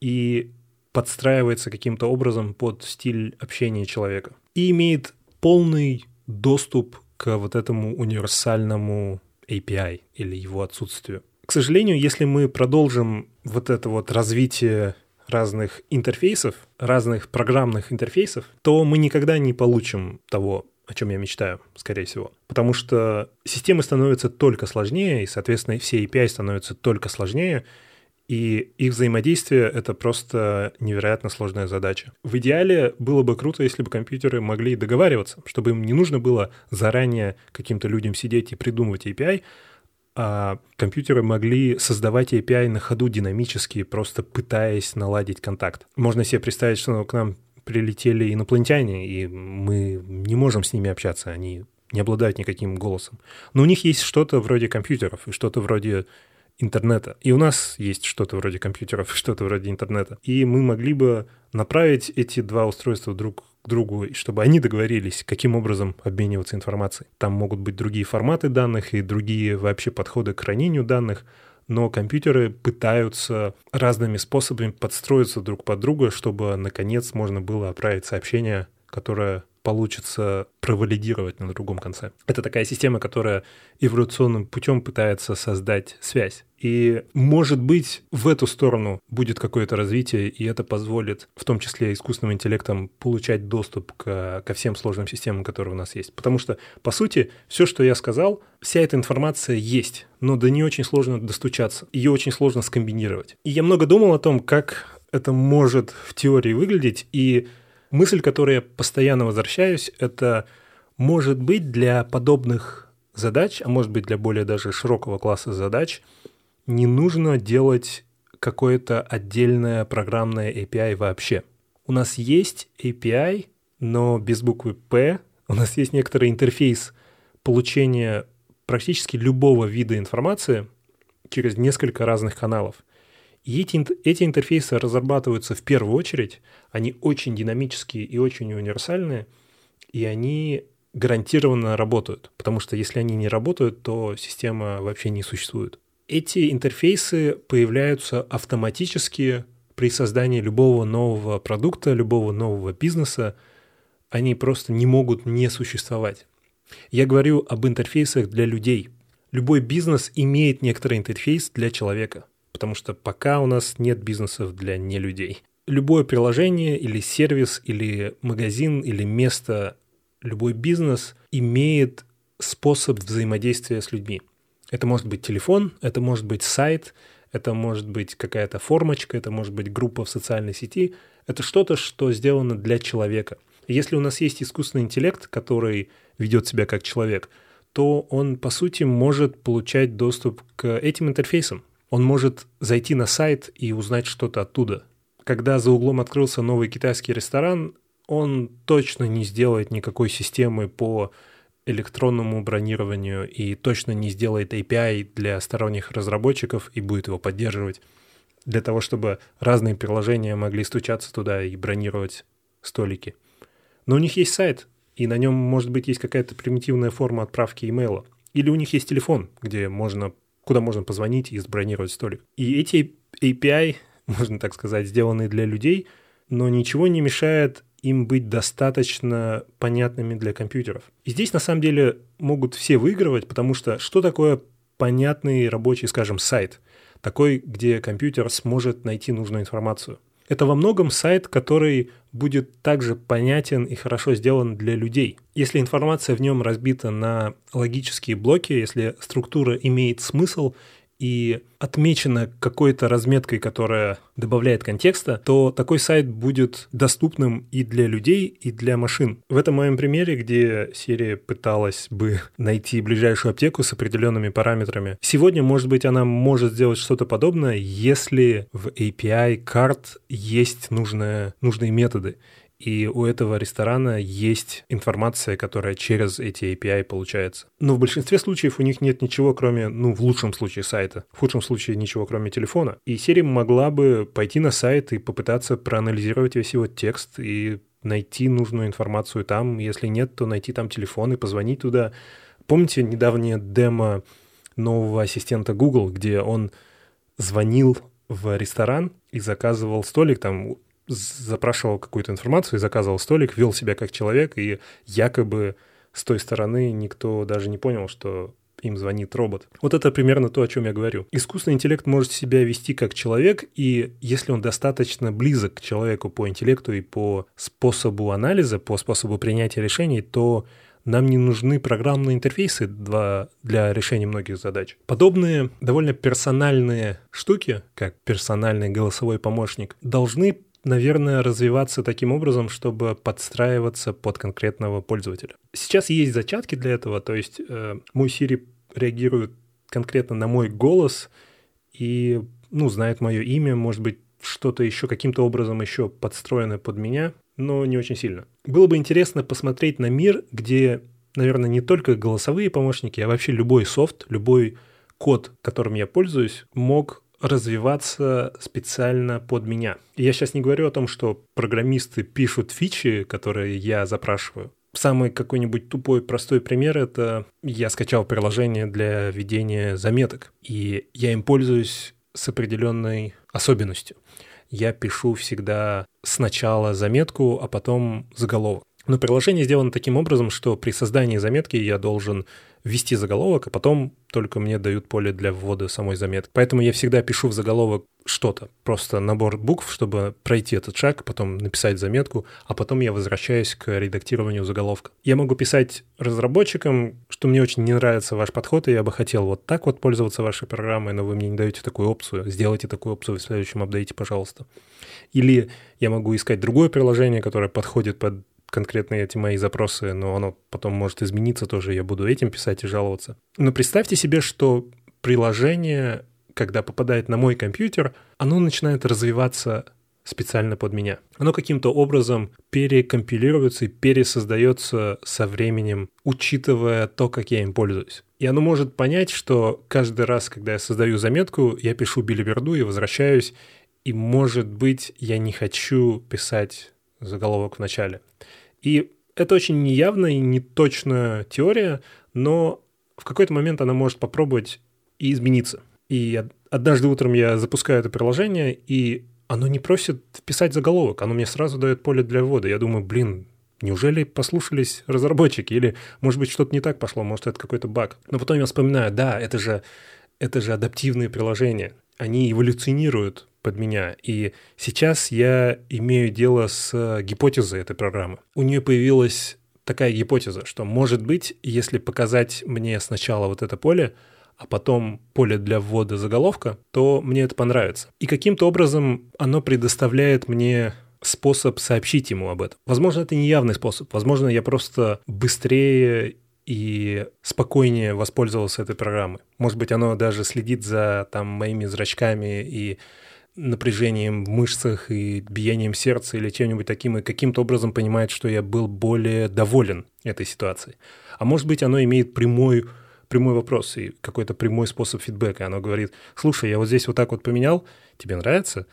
и подстраивается каким-то образом под стиль общения человека. И имеет полный доступ к вот этому универсальному API или его отсутствию. К сожалению, если мы продолжим вот это вот развитие разных интерфейсов, разных программных интерфейсов, то мы никогда не получим того, о чем я мечтаю, скорее всего. Потому что системы становятся только сложнее, и, соответственно, все API становятся только сложнее, и их взаимодействие — это просто невероятно сложная задача. В идеале было бы круто, если бы компьютеры могли договариваться, чтобы им не нужно было заранее каким-то людям сидеть и придумывать API, а компьютеры могли создавать API на ходу динамически, просто пытаясь наладить контакт. Можно себе представить, что к нам прилетели инопланетяне, и мы не можем с ними общаться, они не обладают никаким голосом. Но у них есть что-то вроде компьютеров и что-то вроде интернета. И у нас есть что-то вроде компьютеров, что-то вроде интернета. И мы могли бы направить эти два устройства друг к другу, чтобы они договорились, каким образом обмениваться информацией. Там могут быть другие форматы данных и другие вообще подходы к хранению данных, но компьютеры пытаются разными способами подстроиться друг под друга, чтобы, наконец, можно было отправить сообщение, которое получится провалидировать на другом конце. Это такая система, которая эволюционным путем пытается создать связь. И, может быть, в эту сторону будет какое-то развитие, и это позволит, в том числе искусственным интеллектом, получать доступ к, ко всем сложным системам, которые у нас есть. Потому что, по сути, все, что я сказал, вся эта информация есть, но до нее очень сложно достучаться, ее очень сложно скомбинировать. И я много думал о том, как это может в теории выглядеть, и Мысль, к которой я постоянно возвращаюсь, это может быть для подобных задач, а может быть для более даже широкого класса задач, не нужно делать какое-то отдельное программное API вообще. У нас есть API, но без буквы P. У нас есть некоторый интерфейс получения практически любого вида информации через несколько разных каналов – и эти, эти интерфейсы разрабатываются в первую очередь, они очень динамические и очень универсальные, и они гарантированно работают, потому что если они не работают, то система вообще не существует. Эти интерфейсы появляются автоматически при создании любого нового продукта, любого нового бизнеса, они просто не могут не существовать. Я говорю об интерфейсах для людей. Любой бизнес имеет некоторый интерфейс для человека – потому что пока у нас нет бизнесов для нелюдей. Любое приложение или сервис, или магазин, или место, любой бизнес имеет способ взаимодействия с людьми. Это может быть телефон, это может быть сайт, это может быть какая-то формочка, это может быть группа в социальной сети. Это что-то, что сделано для человека. если у нас есть искусственный интеллект, который ведет себя как человек, то он, по сути, может получать доступ к этим интерфейсам. Он может зайти на сайт и узнать что-то оттуда. Когда за углом открылся новый китайский ресторан, он точно не сделает никакой системы по электронному бронированию и точно не сделает API для сторонних разработчиков и будет его поддерживать для того, чтобы разные приложения могли стучаться туда и бронировать столики. Но у них есть сайт, и на нем, может быть, есть какая-то примитивная форма отправки имейла. Или у них есть телефон, где можно куда можно позвонить и забронировать столик. И эти API, можно так сказать, сделаны для людей, но ничего не мешает им быть достаточно понятными для компьютеров. И здесь на самом деле могут все выигрывать, потому что что такое понятный рабочий, скажем, сайт? Такой, где компьютер сможет найти нужную информацию. Это во многом сайт, который будет также понятен и хорошо сделан для людей. Если информация в нем разбита на логические блоки, если структура имеет смысл и отмечена какой-то разметкой, которая добавляет контекста, то такой сайт будет доступным и для людей, и для машин. В этом моем примере, где серия пыталась бы найти ближайшую аптеку с определенными параметрами, сегодня, может быть, она может сделать что-то подобное, если в API карт есть нужные, нужные методы. И у этого ресторана есть информация, которая через эти API получается. Но в большинстве случаев у них нет ничего, кроме, ну, в лучшем случае сайта, в худшем случае ничего, кроме телефона. И серия могла бы пойти на сайт и попытаться проанализировать весь его текст и найти нужную информацию там. Если нет, то найти там телефон и позвонить туда. Помните недавнее демо нового ассистента Google, где он звонил в ресторан и заказывал столик, там запрашивал какую-то информацию и заказывал столик, вел себя как человек, и якобы с той стороны никто даже не понял, что им звонит робот. Вот это примерно то, о чем я говорю. Искусственный интеллект может себя вести как человек, и если он достаточно близок к человеку по интеллекту и по способу анализа, по способу принятия решений, то нам не нужны программные интерфейсы для, решения многих задач. Подобные довольно персональные штуки, как персональный голосовой помощник, должны наверное, развиваться таким образом, чтобы подстраиваться под конкретного пользователя. Сейчас есть зачатки для этого, то есть э, мой Siri реагирует конкретно на мой голос и, ну, знает мое имя, может быть, что-то еще каким-то образом еще подстроено под меня, но не очень сильно. Было бы интересно посмотреть на мир, где, наверное, не только голосовые помощники, а вообще любой софт, любой код, которым я пользуюсь, мог развиваться специально под меня. И я сейчас не говорю о том, что программисты пишут фичи, которые я запрашиваю. Самый какой-нибудь тупой простой пример — это я скачал приложение для ведения заметок, и я им пользуюсь с определенной особенностью. Я пишу всегда сначала заметку, а потом заголовок. Но приложение сделано таким образом, что при создании заметки я должен ввести заголовок, а потом только мне дают поле для ввода самой заметки. Поэтому я всегда пишу в заголовок что-то, просто набор букв, чтобы пройти этот шаг, потом написать заметку, а потом я возвращаюсь к редактированию заголовка. Я могу писать разработчикам, что мне очень не нравится ваш подход, и я бы хотел вот так вот пользоваться вашей программой, но вы мне не даете такую опцию. Сделайте такую опцию в следующем апдейте, пожалуйста. Или я могу искать другое приложение, которое подходит под конкретно эти мои запросы, но оно потом может измениться тоже, я буду этим писать и жаловаться. Но представьте себе, что приложение, когда попадает на мой компьютер, оно начинает развиваться специально под меня. Оно каким-то образом перекомпилируется и пересоздается со временем, учитывая то, как я им пользуюсь. И оно может понять, что каждый раз, когда я создаю заметку, я пишу билиберду и возвращаюсь, и, может быть, я не хочу писать заголовок в начале. И это очень неявная и неточная теория, но в какой-то момент она может попробовать и измениться. И однажды утром я запускаю это приложение, и оно не просит вписать заголовок, оно мне сразу дает поле для ввода. Я думаю, блин, неужели послушались разработчики? Или, может быть, что-то не так пошло, может, это какой-то баг. Но потом я вспоминаю, да, это же, это же адаптивные приложения. Они эволюционируют под меня. И сейчас я имею дело с гипотезой этой программы. У нее появилась такая гипотеза, что, может быть, если показать мне сначала вот это поле, а потом поле для ввода заголовка, то мне это понравится. И каким-то образом оно предоставляет мне способ сообщить ему об этом. Возможно, это не явный способ. Возможно, я просто быстрее и спокойнее воспользовался этой программой. Может быть, оно даже следит за там моими зрачками и напряжением в мышцах и биением сердца или чем-нибудь таким, и каким-то образом понимает, что я был более доволен этой ситуацией. А может быть, оно имеет прямой, прямой вопрос и какой-то прямой способ фидбэка. Оно говорит, слушай, я вот здесь вот так вот поменял, тебе нравится?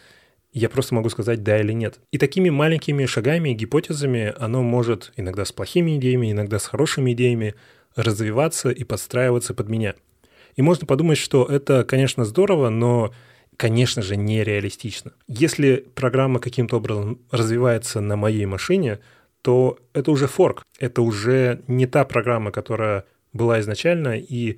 Я просто могу сказать да или нет. И такими маленькими шагами, гипотезами оно может иногда с плохими идеями, иногда с хорошими идеями развиваться и подстраиваться под меня. И можно подумать, что это, конечно, здорово, но конечно же, нереалистично. Если программа каким-то образом развивается на моей машине, то это уже форк. Это уже не та программа, которая была изначально, и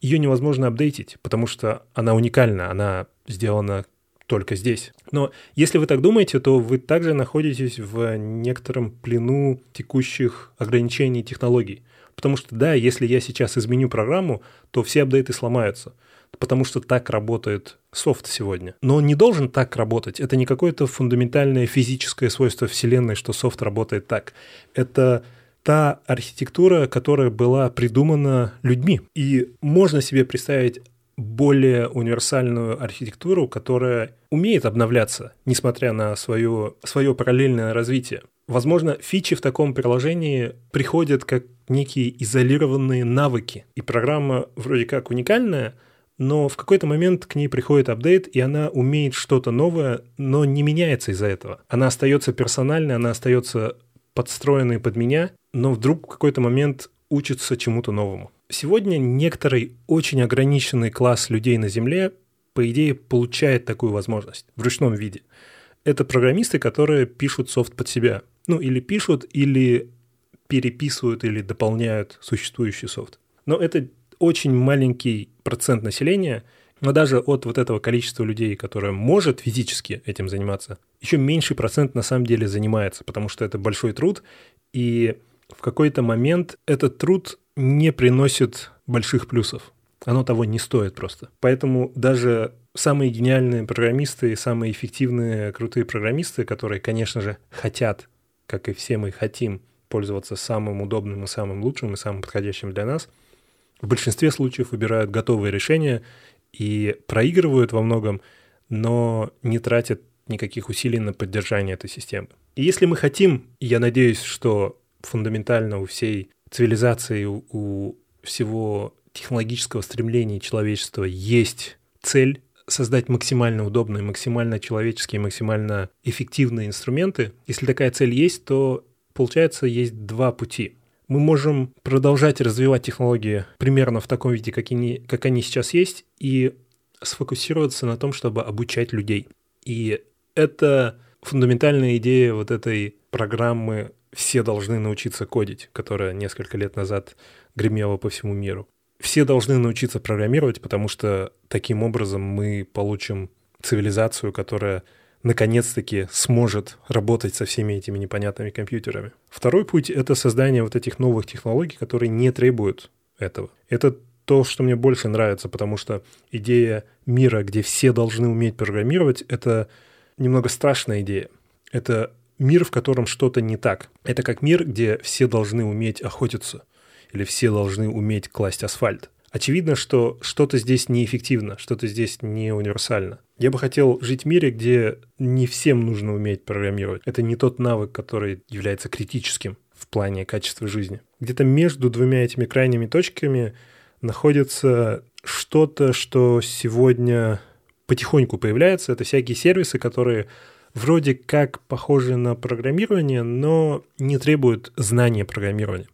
ее невозможно апдейтить, потому что она уникальна, она сделана только здесь. Но если вы так думаете, то вы также находитесь в некотором плену текущих ограничений технологий. Потому что да, если я сейчас изменю программу, то все апдейты сломаются потому что так работает софт сегодня. Но он не должен так работать. Это не какое-то фундаментальное физическое свойство Вселенной, что софт работает так. Это та архитектура, которая была придумана людьми. И можно себе представить более универсальную архитектуру, которая умеет обновляться, несмотря на свое, свое параллельное развитие. Возможно, фичи в таком приложении приходят как некие изолированные навыки. И программа вроде как уникальная, но в какой-то момент к ней приходит апдейт, и она умеет что-то новое, но не меняется из-за этого. Она остается персональной, она остается подстроенной под меня, но вдруг в какой-то момент учится чему-то новому. Сегодня некоторый очень ограниченный класс людей на Земле, по идее, получает такую возможность в ручном виде. Это программисты, которые пишут софт под себя. Ну, или пишут, или переписывают, или дополняют существующий софт. Но это очень маленький процент населения, но даже от вот этого количества людей, которое может физически этим заниматься, еще меньший процент на самом деле занимается, потому что это большой труд, и в какой-то момент этот труд не приносит больших плюсов. Оно того не стоит просто. Поэтому даже самые гениальные программисты и самые эффективные крутые программисты, которые, конечно же, хотят, как и все мы хотим, пользоваться самым удобным и самым лучшим и самым подходящим для нас, в большинстве случаев выбирают готовые решения и проигрывают во многом, но не тратят никаких усилий на поддержание этой системы. И если мы хотим, и я надеюсь, что фундаментально у всей цивилизации, у всего технологического стремления человечества есть цель создать максимально удобные, максимально человеческие, максимально эффективные инструменты. Если такая цель есть, то получается есть два пути. Мы можем продолжать развивать технологии примерно в таком виде, как они, как они сейчас есть, и сфокусироваться на том, чтобы обучать людей. И это фундаментальная идея вот этой программы «Все должны научиться кодить», которая несколько лет назад гремела по всему миру. Все должны научиться программировать, потому что таким образом мы получим цивилизацию, которая наконец-таки сможет работать со всеми этими непонятными компьютерами. Второй путь — это создание вот этих новых технологий, которые не требуют этого. Это то, что мне больше нравится, потому что идея мира, где все должны уметь программировать, это немного страшная идея. Это мир, в котором что-то не так. Это как мир, где все должны уметь охотиться или все должны уметь класть асфальт. Очевидно, что что-то здесь неэффективно, что-то здесь не универсально. Я бы хотел жить в мире, где не всем нужно уметь программировать. Это не тот навык, который является критическим в плане качества жизни. Где-то между двумя этими крайними точками находится что-то, что сегодня потихоньку появляется. Это всякие сервисы, которые вроде как похожи на программирование, но не требуют знания программирования.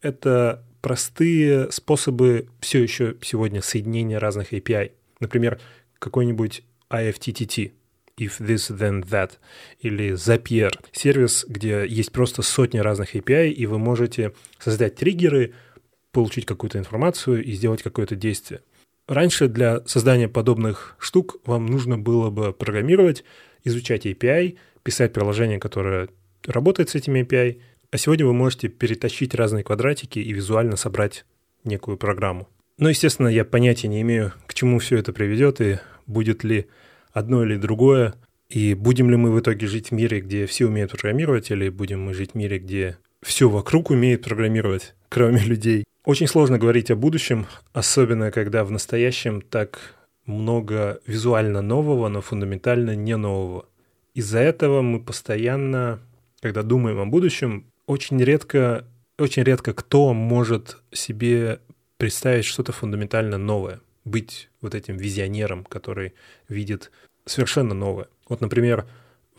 Это простые способы все еще сегодня соединения разных API. Например, какой-нибудь IFTTT, if this then that, или Zapier, сервис, где есть просто сотни разных API, и вы можете создать триггеры, получить какую-то информацию и сделать какое-то действие. Раньше для создания подобных штук вам нужно было бы программировать, изучать API, писать приложение, которое работает с этими API, а сегодня вы можете перетащить разные квадратики и визуально собрать некую программу. Но, естественно, я понятия не имею, к чему все это приведет и будет ли одно или другое, и будем ли мы в итоге жить в мире, где все умеют программировать, или будем мы жить в мире, где все вокруг умеет программировать, кроме людей. Очень сложно говорить о будущем, особенно когда в настоящем так много визуально нового, но фундаментально не нового. Из-за этого мы постоянно, когда думаем о будущем, очень редко, очень редко кто может себе представить что-то фундаментально новое, быть вот этим визионером, который видит совершенно новое. Вот, например,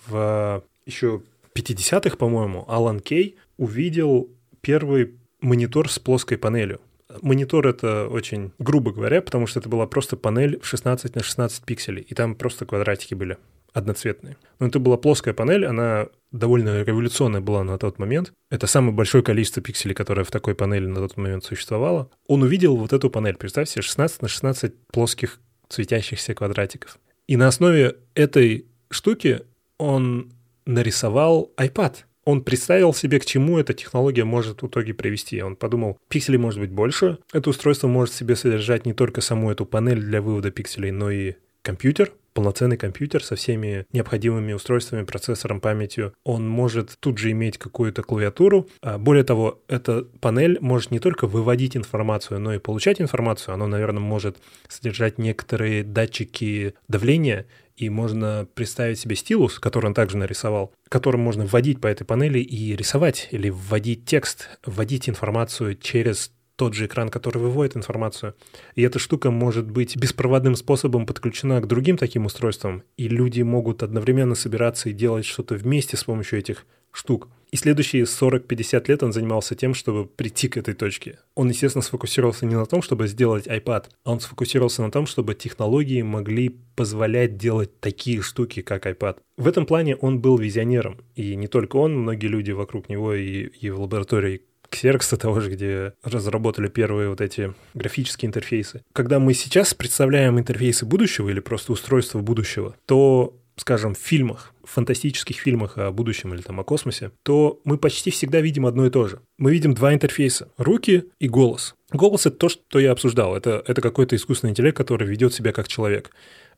в еще 50-х, по-моему, Алан Кей увидел первый монитор с плоской панелью. Монитор это очень грубо говоря, потому что это была просто панель в 16 на 16 пикселей, и там просто квадратики были одноцветные. Но это была плоская панель, она довольно революционная была на тот момент. Это самое большое количество пикселей, которое в такой панели на тот момент существовало. Он увидел вот эту панель, представьте, 16 на 16 плоских светящихся квадратиков. И на основе этой штуки он нарисовал iPad — он представил себе, к чему эта технология может в итоге привести. Он подумал, пикселей может быть больше. Это устройство может себе содержать не только саму эту панель для вывода пикселей, но и компьютер, полноценный компьютер со всеми необходимыми устройствами, процессором, памятью. Он может тут же иметь какую-то клавиатуру. А более того, эта панель может не только выводить информацию, но и получать информацию. Она, наверное, может содержать некоторые датчики давления, и можно представить себе стилус, который он также нарисовал, которым можно вводить по этой панели и рисовать, или вводить текст, вводить информацию через тот же экран, который выводит информацию. И эта штука может быть беспроводным способом подключена к другим таким устройствам, и люди могут одновременно собираться и делать что-то вместе с помощью этих штук. И следующие 40-50 лет он занимался тем, чтобы прийти к этой точке. Он, естественно, сфокусировался не на том, чтобы сделать iPad, а он сфокусировался на том, чтобы технологии могли позволять делать такие штуки, как iPad. В этом плане он был визионером. И не только он, многие люди вокруг него и, и в лаборатории Xerox того же, где разработали первые вот эти графические интерфейсы. Когда мы сейчас представляем интерфейсы будущего или просто устройства будущего, то скажем, в фильмах, в фантастических фильмах о будущем или там о космосе, то мы почти всегда видим одно и то же. Мы видим два интерфейса — руки и голос. Голос — это то, что я обсуждал. Это, это какой-то искусственный интеллект, который ведет себя как человек.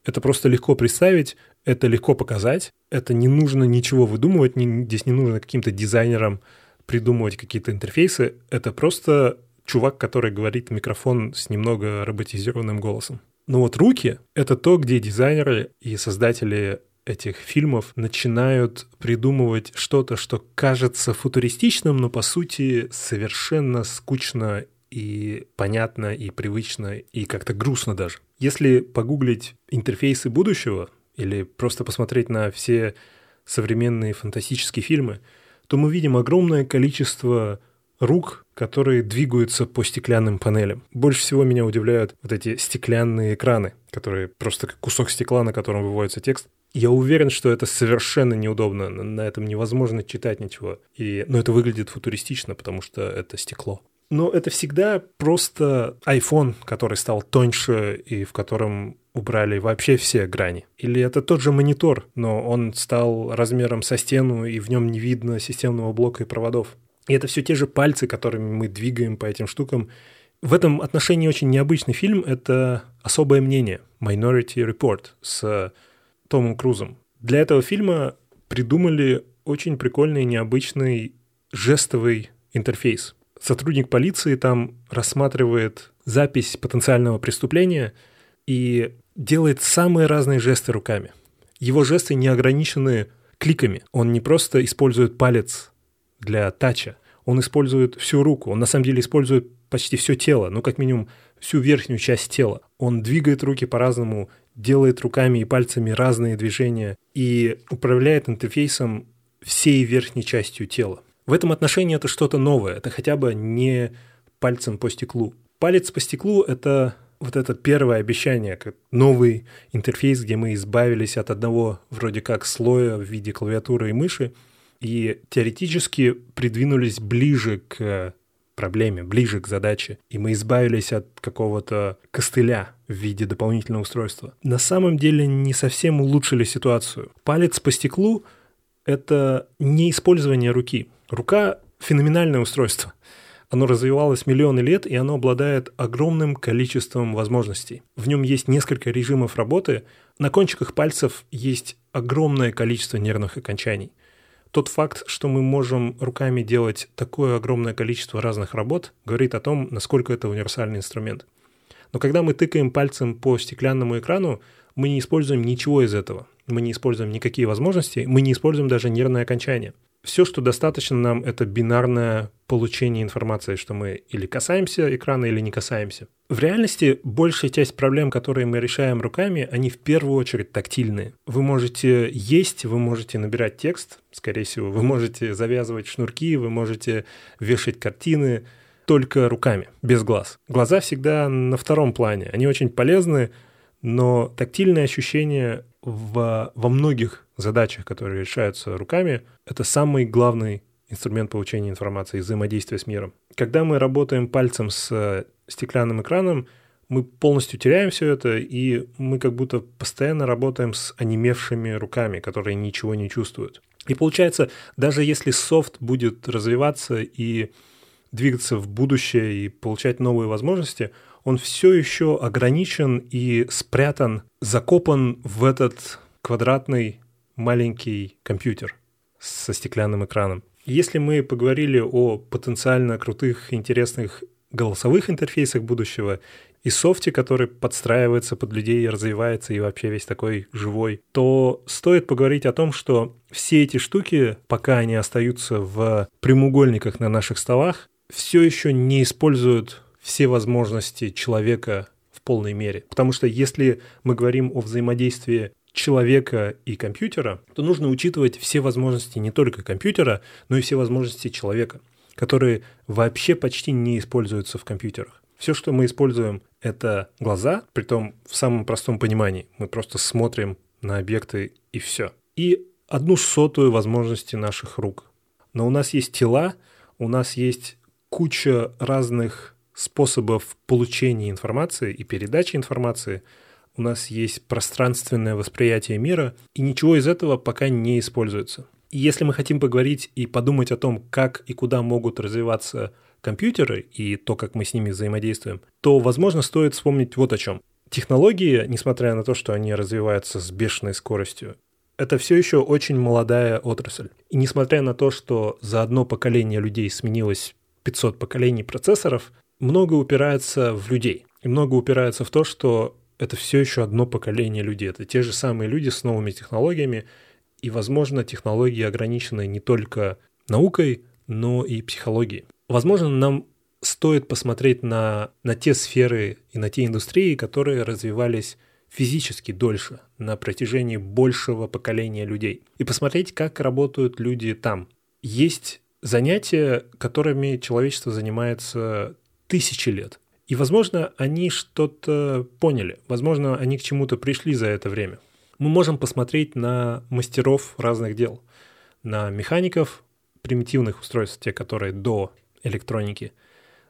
Это просто легко представить, это легко показать, это не нужно ничего выдумывать, не, здесь не нужно каким-то дизайнерам придумывать какие-то интерфейсы, это просто чувак, который говорит в микрофон с немного роботизированным голосом. Но вот руки — это то, где дизайнеры и создатели этих фильмов начинают придумывать что-то, что кажется футуристичным, но по сути совершенно скучно и понятно, и привычно, и как-то грустно даже. Если погуглить интерфейсы будущего или просто посмотреть на все современные фантастические фильмы — то мы видим огромное количество рук, которые двигаются по стеклянным панелям. Больше всего меня удивляют вот эти стеклянные экраны, которые просто как кусок стекла, на котором выводится текст. Я уверен, что это совершенно неудобно, на этом невозможно читать ничего. И, но это выглядит футуристично, потому что это стекло. Но это всегда просто iPhone, который стал тоньше и в котором убрали вообще все грани? Или это тот же монитор, но он стал размером со стену, и в нем не видно системного блока и проводов? И это все те же пальцы, которыми мы двигаем по этим штукам. В этом отношении очень необычный фильм — это «Особое мнение» Minority Report с Томом Крузом. Для этого фильма придумали очень прикольный, необычный жестовый интерфейс. Сотрудник полиции там рассматривает запись потенциального преступления и делает самые разные жесты руками. Его жесты не ограничены кликами. Он не просто использует палец для тача, он использует всю руку. Он на самом деле использует почти все тело, ну как минимум всю верхнюю часть тела. Он двигает руки по-разному, делает руками и пальцами разные движения и управляет интерфейсом всей верхней частью тела. В этом отношении это что-то новое, это хотя бы не пальцем по стеклу. Палец по стеклу — это вот это первое обещание, как новый интерфейс, где мы избавились от одного вроде как слоя в виде клавиатуры и мыши, и теоретически придвинулись ближе к проблеме, ближе к задаче, и мы избавились от какого-то костыля в виде дополнительного устройства. На самом деле не совсем улучшили ситуацию. Палец по стеклу — это не использование руки. Рука — феноменальное устройство — оно развивалось миллионы лет, и оно обладает огромным количеством возможностей. В нем есть несколько режимов работы. На кончиках пальцев есть огромное количество нервных окончаний. Тот факт, что мы можем руками делать такое огромное количество разных работ, говорит о том, насколько это универсальный инструмент. Но когда мы тыкаем пальцем по стеклянному экрану, мы не используем ничего из этого. Мы не используем никакие возможности, мы не используем даже нервное окончание все, что достаточно нам, это бинарное получение информации, что мы или касаемся экрана, или не касаемся. В реальности большая часть проблем, которые мы решаем руками, они в первую очередь тактильные. Вы можете есть, вы можете набирать текст, скорее всего, вы можете завязывать шнурки, вы можете вешать картины только руками, без глаз. Глаза всегда на втором плане. Они очень полезны, но тактильные ощущения в, во многих задачах, которые решаются руками, это самый главный инструмент получения информации и взаимодействия с миром. Когда мы работаем пальцем с стеклянным экраном, мы полностью теряем все это, и мы как будто постоянно работаем с онемевшими руками, которые ничего не чувствуют. И получается, даже если софт будет развиваться и двигаться в будущее и получать новые возможности, он все еще ограничен и спрятан, закопан в этот квадратный маленький компьютер со стеклянным экраном. Если мы поговорили о потенциально крутых, интересных голосовых интерфейсах будущего и софте, который подстраивается под людей и развивается, и вообще весь такой живой, то стоит поговорить о том, что все эти штуки, пока они остаются в прямоугольниках на наших столах, все еще не используют все возможности человека в полной мере. Потому что если мы говорим о взаимодействии человека и компьютера, то нужно учитывать все возможности не только компьютера, но и все возможности человека, которые вообще почти не используются в компьютерах. Все, что мы используем, это глаза, при том в самом простом понимании. Мы просто смотрим на объекты и все. И одну сотую возможности наших рук. Но у нас есть тела, у нас есть куча разных способов получения информации и передачи информации – у нас есть пространственное восприятие мира, и ничего из этого пока не используется. И если мы хотим поговорить и подумать о том, как и куда могут развиваться компьютеры и то, как мы с ними взаимодействуем, то, возможно, стоит вспомнить вот о чем. Технологии, несмотря на то, что они развиваются с бешеной скоростью, это все еще очень молодая отрасль. И несмотря на то, что за одно поколение людей сменилось 500 поколений процессоров, много упирается в людей. И много упирается в то, что это все еще одно поколение людей. Это те же самые люди с новыми технологиями. И, возможно, технологии ограничены не только наукой, но и психологией. Возможно, нам стоит посмотреть на, на те сферы и на те индустрии, которые развивались физически дольше, на протяжении большего поколения людей, и посмотреть, как работают люди там. Есть занятия, которыми человечество занимается тысячи лет – и, возможно, они что-то поняли, возможно, они к чему-то пришли за это время. Мы можем посмотреть на мастеров разных дел, на механиков примитивных устройств, те, которые до электроники,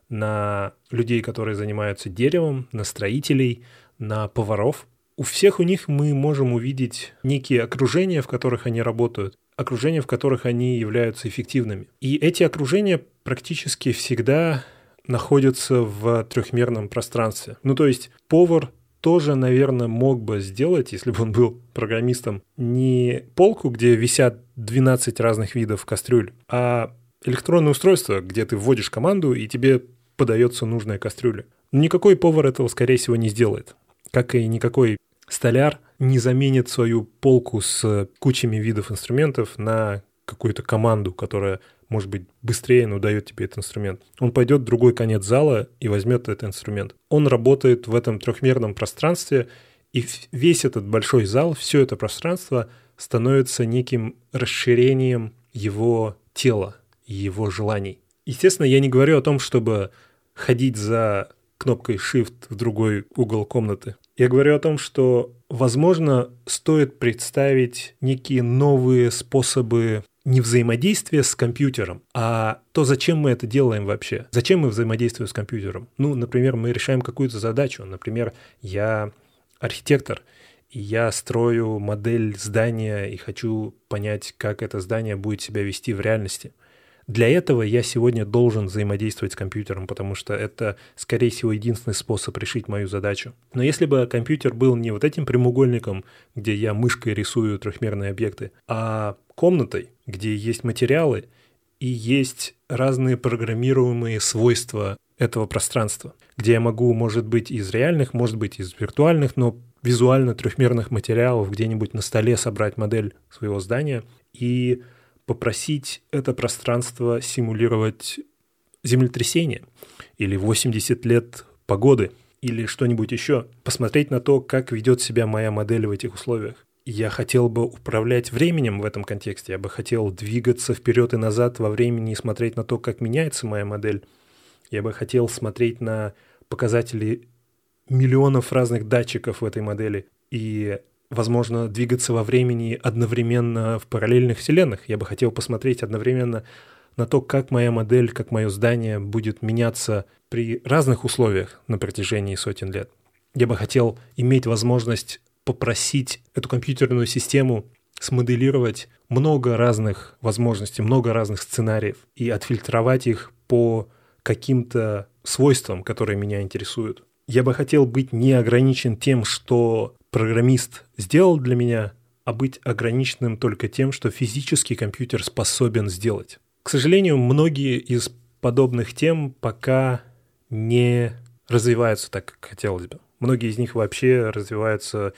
на людей, которые занимаются деревом, на строителей, на поваров. У всех у них мы можем увидеть некие окружения, в которых они работают, окружения, в которых они являются эффективными. И эти окружения практически всегда находится в трехмерном пространстве. Ну, то есть повар тоже, наверное, мог бы сделать, если бы он был программистом, не полку, где висят 12 разных видов кастрюль, а электронное устройство, где ты вводишь команду, и тебе подается нужная кастрюля. Никакой повар этого, скорее всего, не сделает. Как и никакой столяр не заменит свою полку с кучами видов инструментов на какую-то команду, которая может быть, быстрее, но дает тебе этот инструмент. Он пойдет в другой конец зала и возьмет этот инструмент. Он работает в этом трехмерном пространстве, и весь этот большой зал, все это пространство становится неким расширением его тела, его желаний. Естественно, я не говорю о том, чтобы ходить за кнопкой Shift в другой угол комнаты. Я говорю о том, что, возможно, стоит представить некие новые способы не взаимодействие с компьютером, а то, зачем мы это делаем вообще. Зачем мы взаимодействуем с компьютером? Ну, например, мы решаем какую-то задачу. Например, я архитектор, и я строю модель здания и хочу понять, как это здание будет себя вести в реальности – для этого я сегодня должен взаимодействовать с компьютером, потому что это, скорее всего, единственный способ решить мою задачу. Но если бы компьютер был не вот этим прямоугольником, где я мышкой рисую трехмерные объекты, а комнатой, где есть материалы и есть разные программируемые свойства этого пространства, где я могу, может быть, из реальных, может быть, из виртуальных, но визуально трехмерных материалов где-нибудь на столе собрать модель своего здания и попросить это пространство симулировать землетрясение или 80 лет погоды или что-нибудь еще, посмотреть на то, как ведет себя моя модель в этих условиях. Я хотел бы управлять временем в этом контексте, я бы хотел двигаться вперед и назад во времени и смотреть на то, как меняется моя модель. Я бы хотел смотреть на показатели миллионов разных датчиков в этой модели и возможно, двигаться во времени одновременно в параллельных вселенных. Я бы хотел посмотреть одновременно на то, как моя модель, как мое здание будет меняться при разных условиях на протяжении сотен лет. Я бы хотел иметь возможность попросить эту компьютерную систему смоделировать много разных возможностей, много разных сценариев и отфильтровать их по каким-то свойствам, которые меня интересуют. Я бы хотел быть не ограничен тем, что программист сделал для меня, а быть ограниченным только тем, что физический компьютер способен сделать. К сожалению, многие из подобных тем пока не развиваются так, как хотелось бы. Многие из них вообще развиваются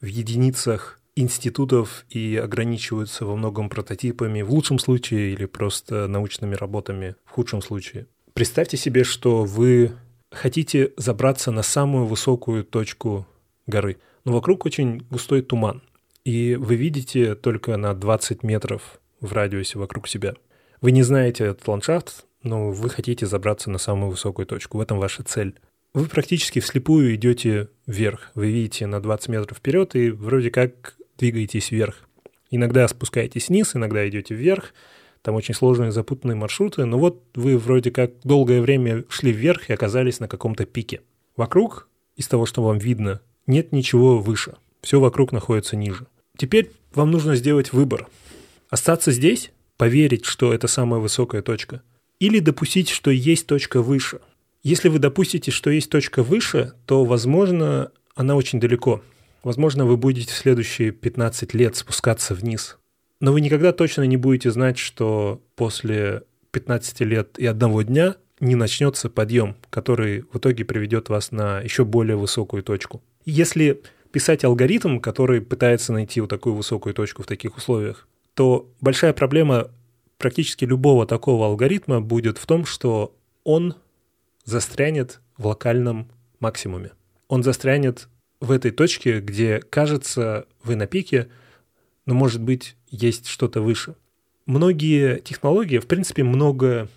в единицах институтов и ограничиваются во многом прототипами в лучшем случае или просто научными работами в худшем случае. Представьте себе, что вы хотите забраться на самую высокую точку горы, но вокруг очень густой туман, и вы видите только на 20 метров в радиусе вокруг себя. Вы не знаете этот ландшафт, но вы хотите забраться на самую высокую точку, в этом ваша цель. Вы практически вслепую идете вверх. Вы видите на 20 метров вперед и вроде как двигаетесь вверх. Иногда спускаетесь вниз, иногда идете вверх. Там очень сложные запутанные маршруты, но вот вы вроде как долгое время шли вверх и оказались на каком-то пике. Вокруг, из того, что вам видно, нет ничего выше. Все вокруг находится ниже. Теперь вам нужно сделать выбор. Остаться здесь, поверить, что это самая высокая точка, или допустить, что есть точка выше. Если вы допустите, что есть точка выше, то, возможно, она очень далеко. Возможно, вы будете в следующие 15 лет спускаться вниз. Но вы никогда точно не будете знать, что после 15 лет и одного дня не начнется подъем, который в итоге приведет вас на еще более высокую точку. Если писать алгоритм, который пытается найти вот такую высокую точку в таких условиях, то большая проблема практически любого такого алгоритма будет в том, что он застрянет в локальном максимуме. Он застрянет в этой точке, где кажется, вы на пике, но, может быть, есть что-то выше. Многие технологии, в принципе, много,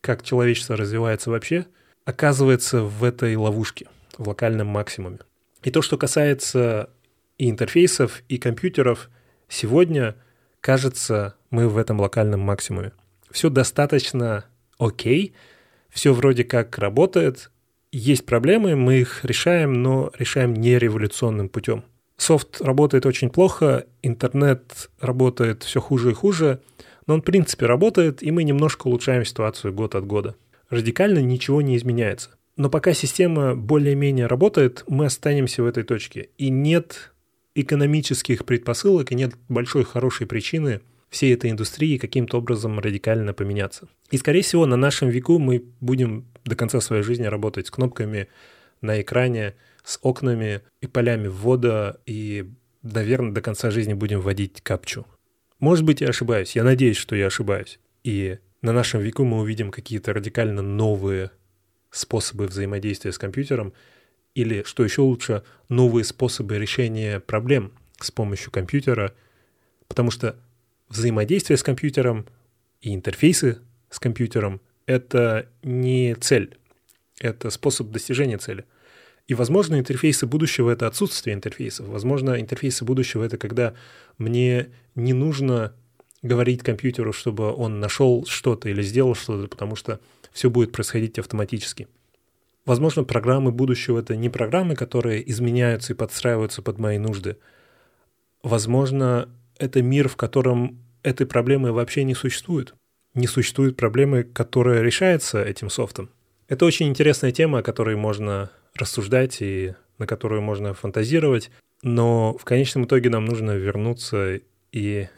как человечество развивается вообще, оказывается в этой ловушке, в локальном максимуме. И то, что касается и интерфейсов, и компьютеров, сегодня, кажется, мы в этом локальном максимуме. Все достаточно окей, все вроде как работает, есть проблемы, мы их решаем, но решаем не революционным путем. Софт работает очень плохо, интернет работает все хуже и хуже, но он в принципе работает, и мы немножко улучшаем ситуацию год от года. Радикально ничего не изменяется. Но пока система более-менее работает, мы останемся в этой точке. И нет экономических предпосылок, и нет большой хорошей причины всей этой индустрии каким-то образом радикально поменяться. И, скорее всего, на нашем веку мы будем до конца своей жизни работать с кнопками на экране, с окнами и полями ввода, и, наверное, до конца жизни будем вводить капчу. Может быть, я ошибаюсь. Я надеюсь, что я ошибаюсь. И на нашем веку мы увидим какие-то радикально новые способы взаимодействия с компьютером, или, что еще лучше, новые способы решения проблем с помощью компьютера, потому что взаимодействие с компьютером и интерфейсы с компьютером — это не цель, это способ достижения цели. И, возможно, интерфейсы будущего — это отсутствие интерфейсов. Возможно, интерфейсы будущего — это когда мне не нужно говорить компьютеру, чтобы он нашел что-то или сделал что-то, потому что все будет происходить автоматически. Возможно, программы будущего — это не программы, которые изменяются и подстраиваются под мои нужды. Возможно, это мир, в котором этой проблемы вообще не существует. Не существует проблемы, которая решается этим софтом. Это очень интересная тема, о которой можно рассуждать и на которую можно фантазировать, но в конечном итоге нам нужно вернуться и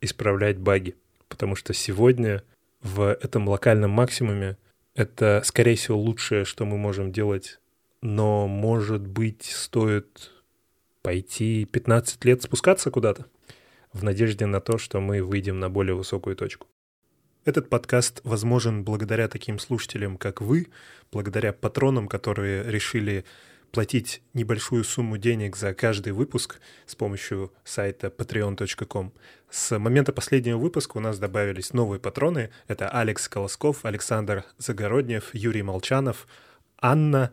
исправлять баги, потому что сегодня в этом локальном максимуме это, скорее всего, лучшее, что мы можем делать, но, может быть, стоит пойти 15 лет спускаться куда-то в надежде на то, что мы выйдем на более высокую точку. Этот подкаст возможен благодаря таким слушателям, как вы, благодаря патронам, которые решили платить небольшую сумму денег за каждый выпуск с помощью сайта patreon.com. С момента последнего выпуска у нас добавились новые патроны. Это Алекс Колосков, Александр Загороднев, Юрий Молчанов, Анна,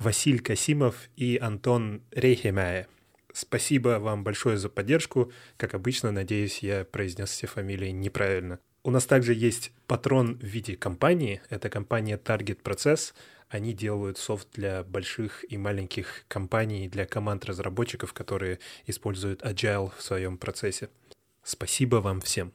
Василь Касимов и Антон Рейхемая. Спасибо вам большое за поддержку. Как обычно, надеюсь, я произнес все фамилии неправильно. У нас также есть патрон в виде компании. Это компания Target Process. Они делают софт для больших и маленьких компаний, для команд разработчиков, которые используют Agile в своем процессе. Спасибо вам всем.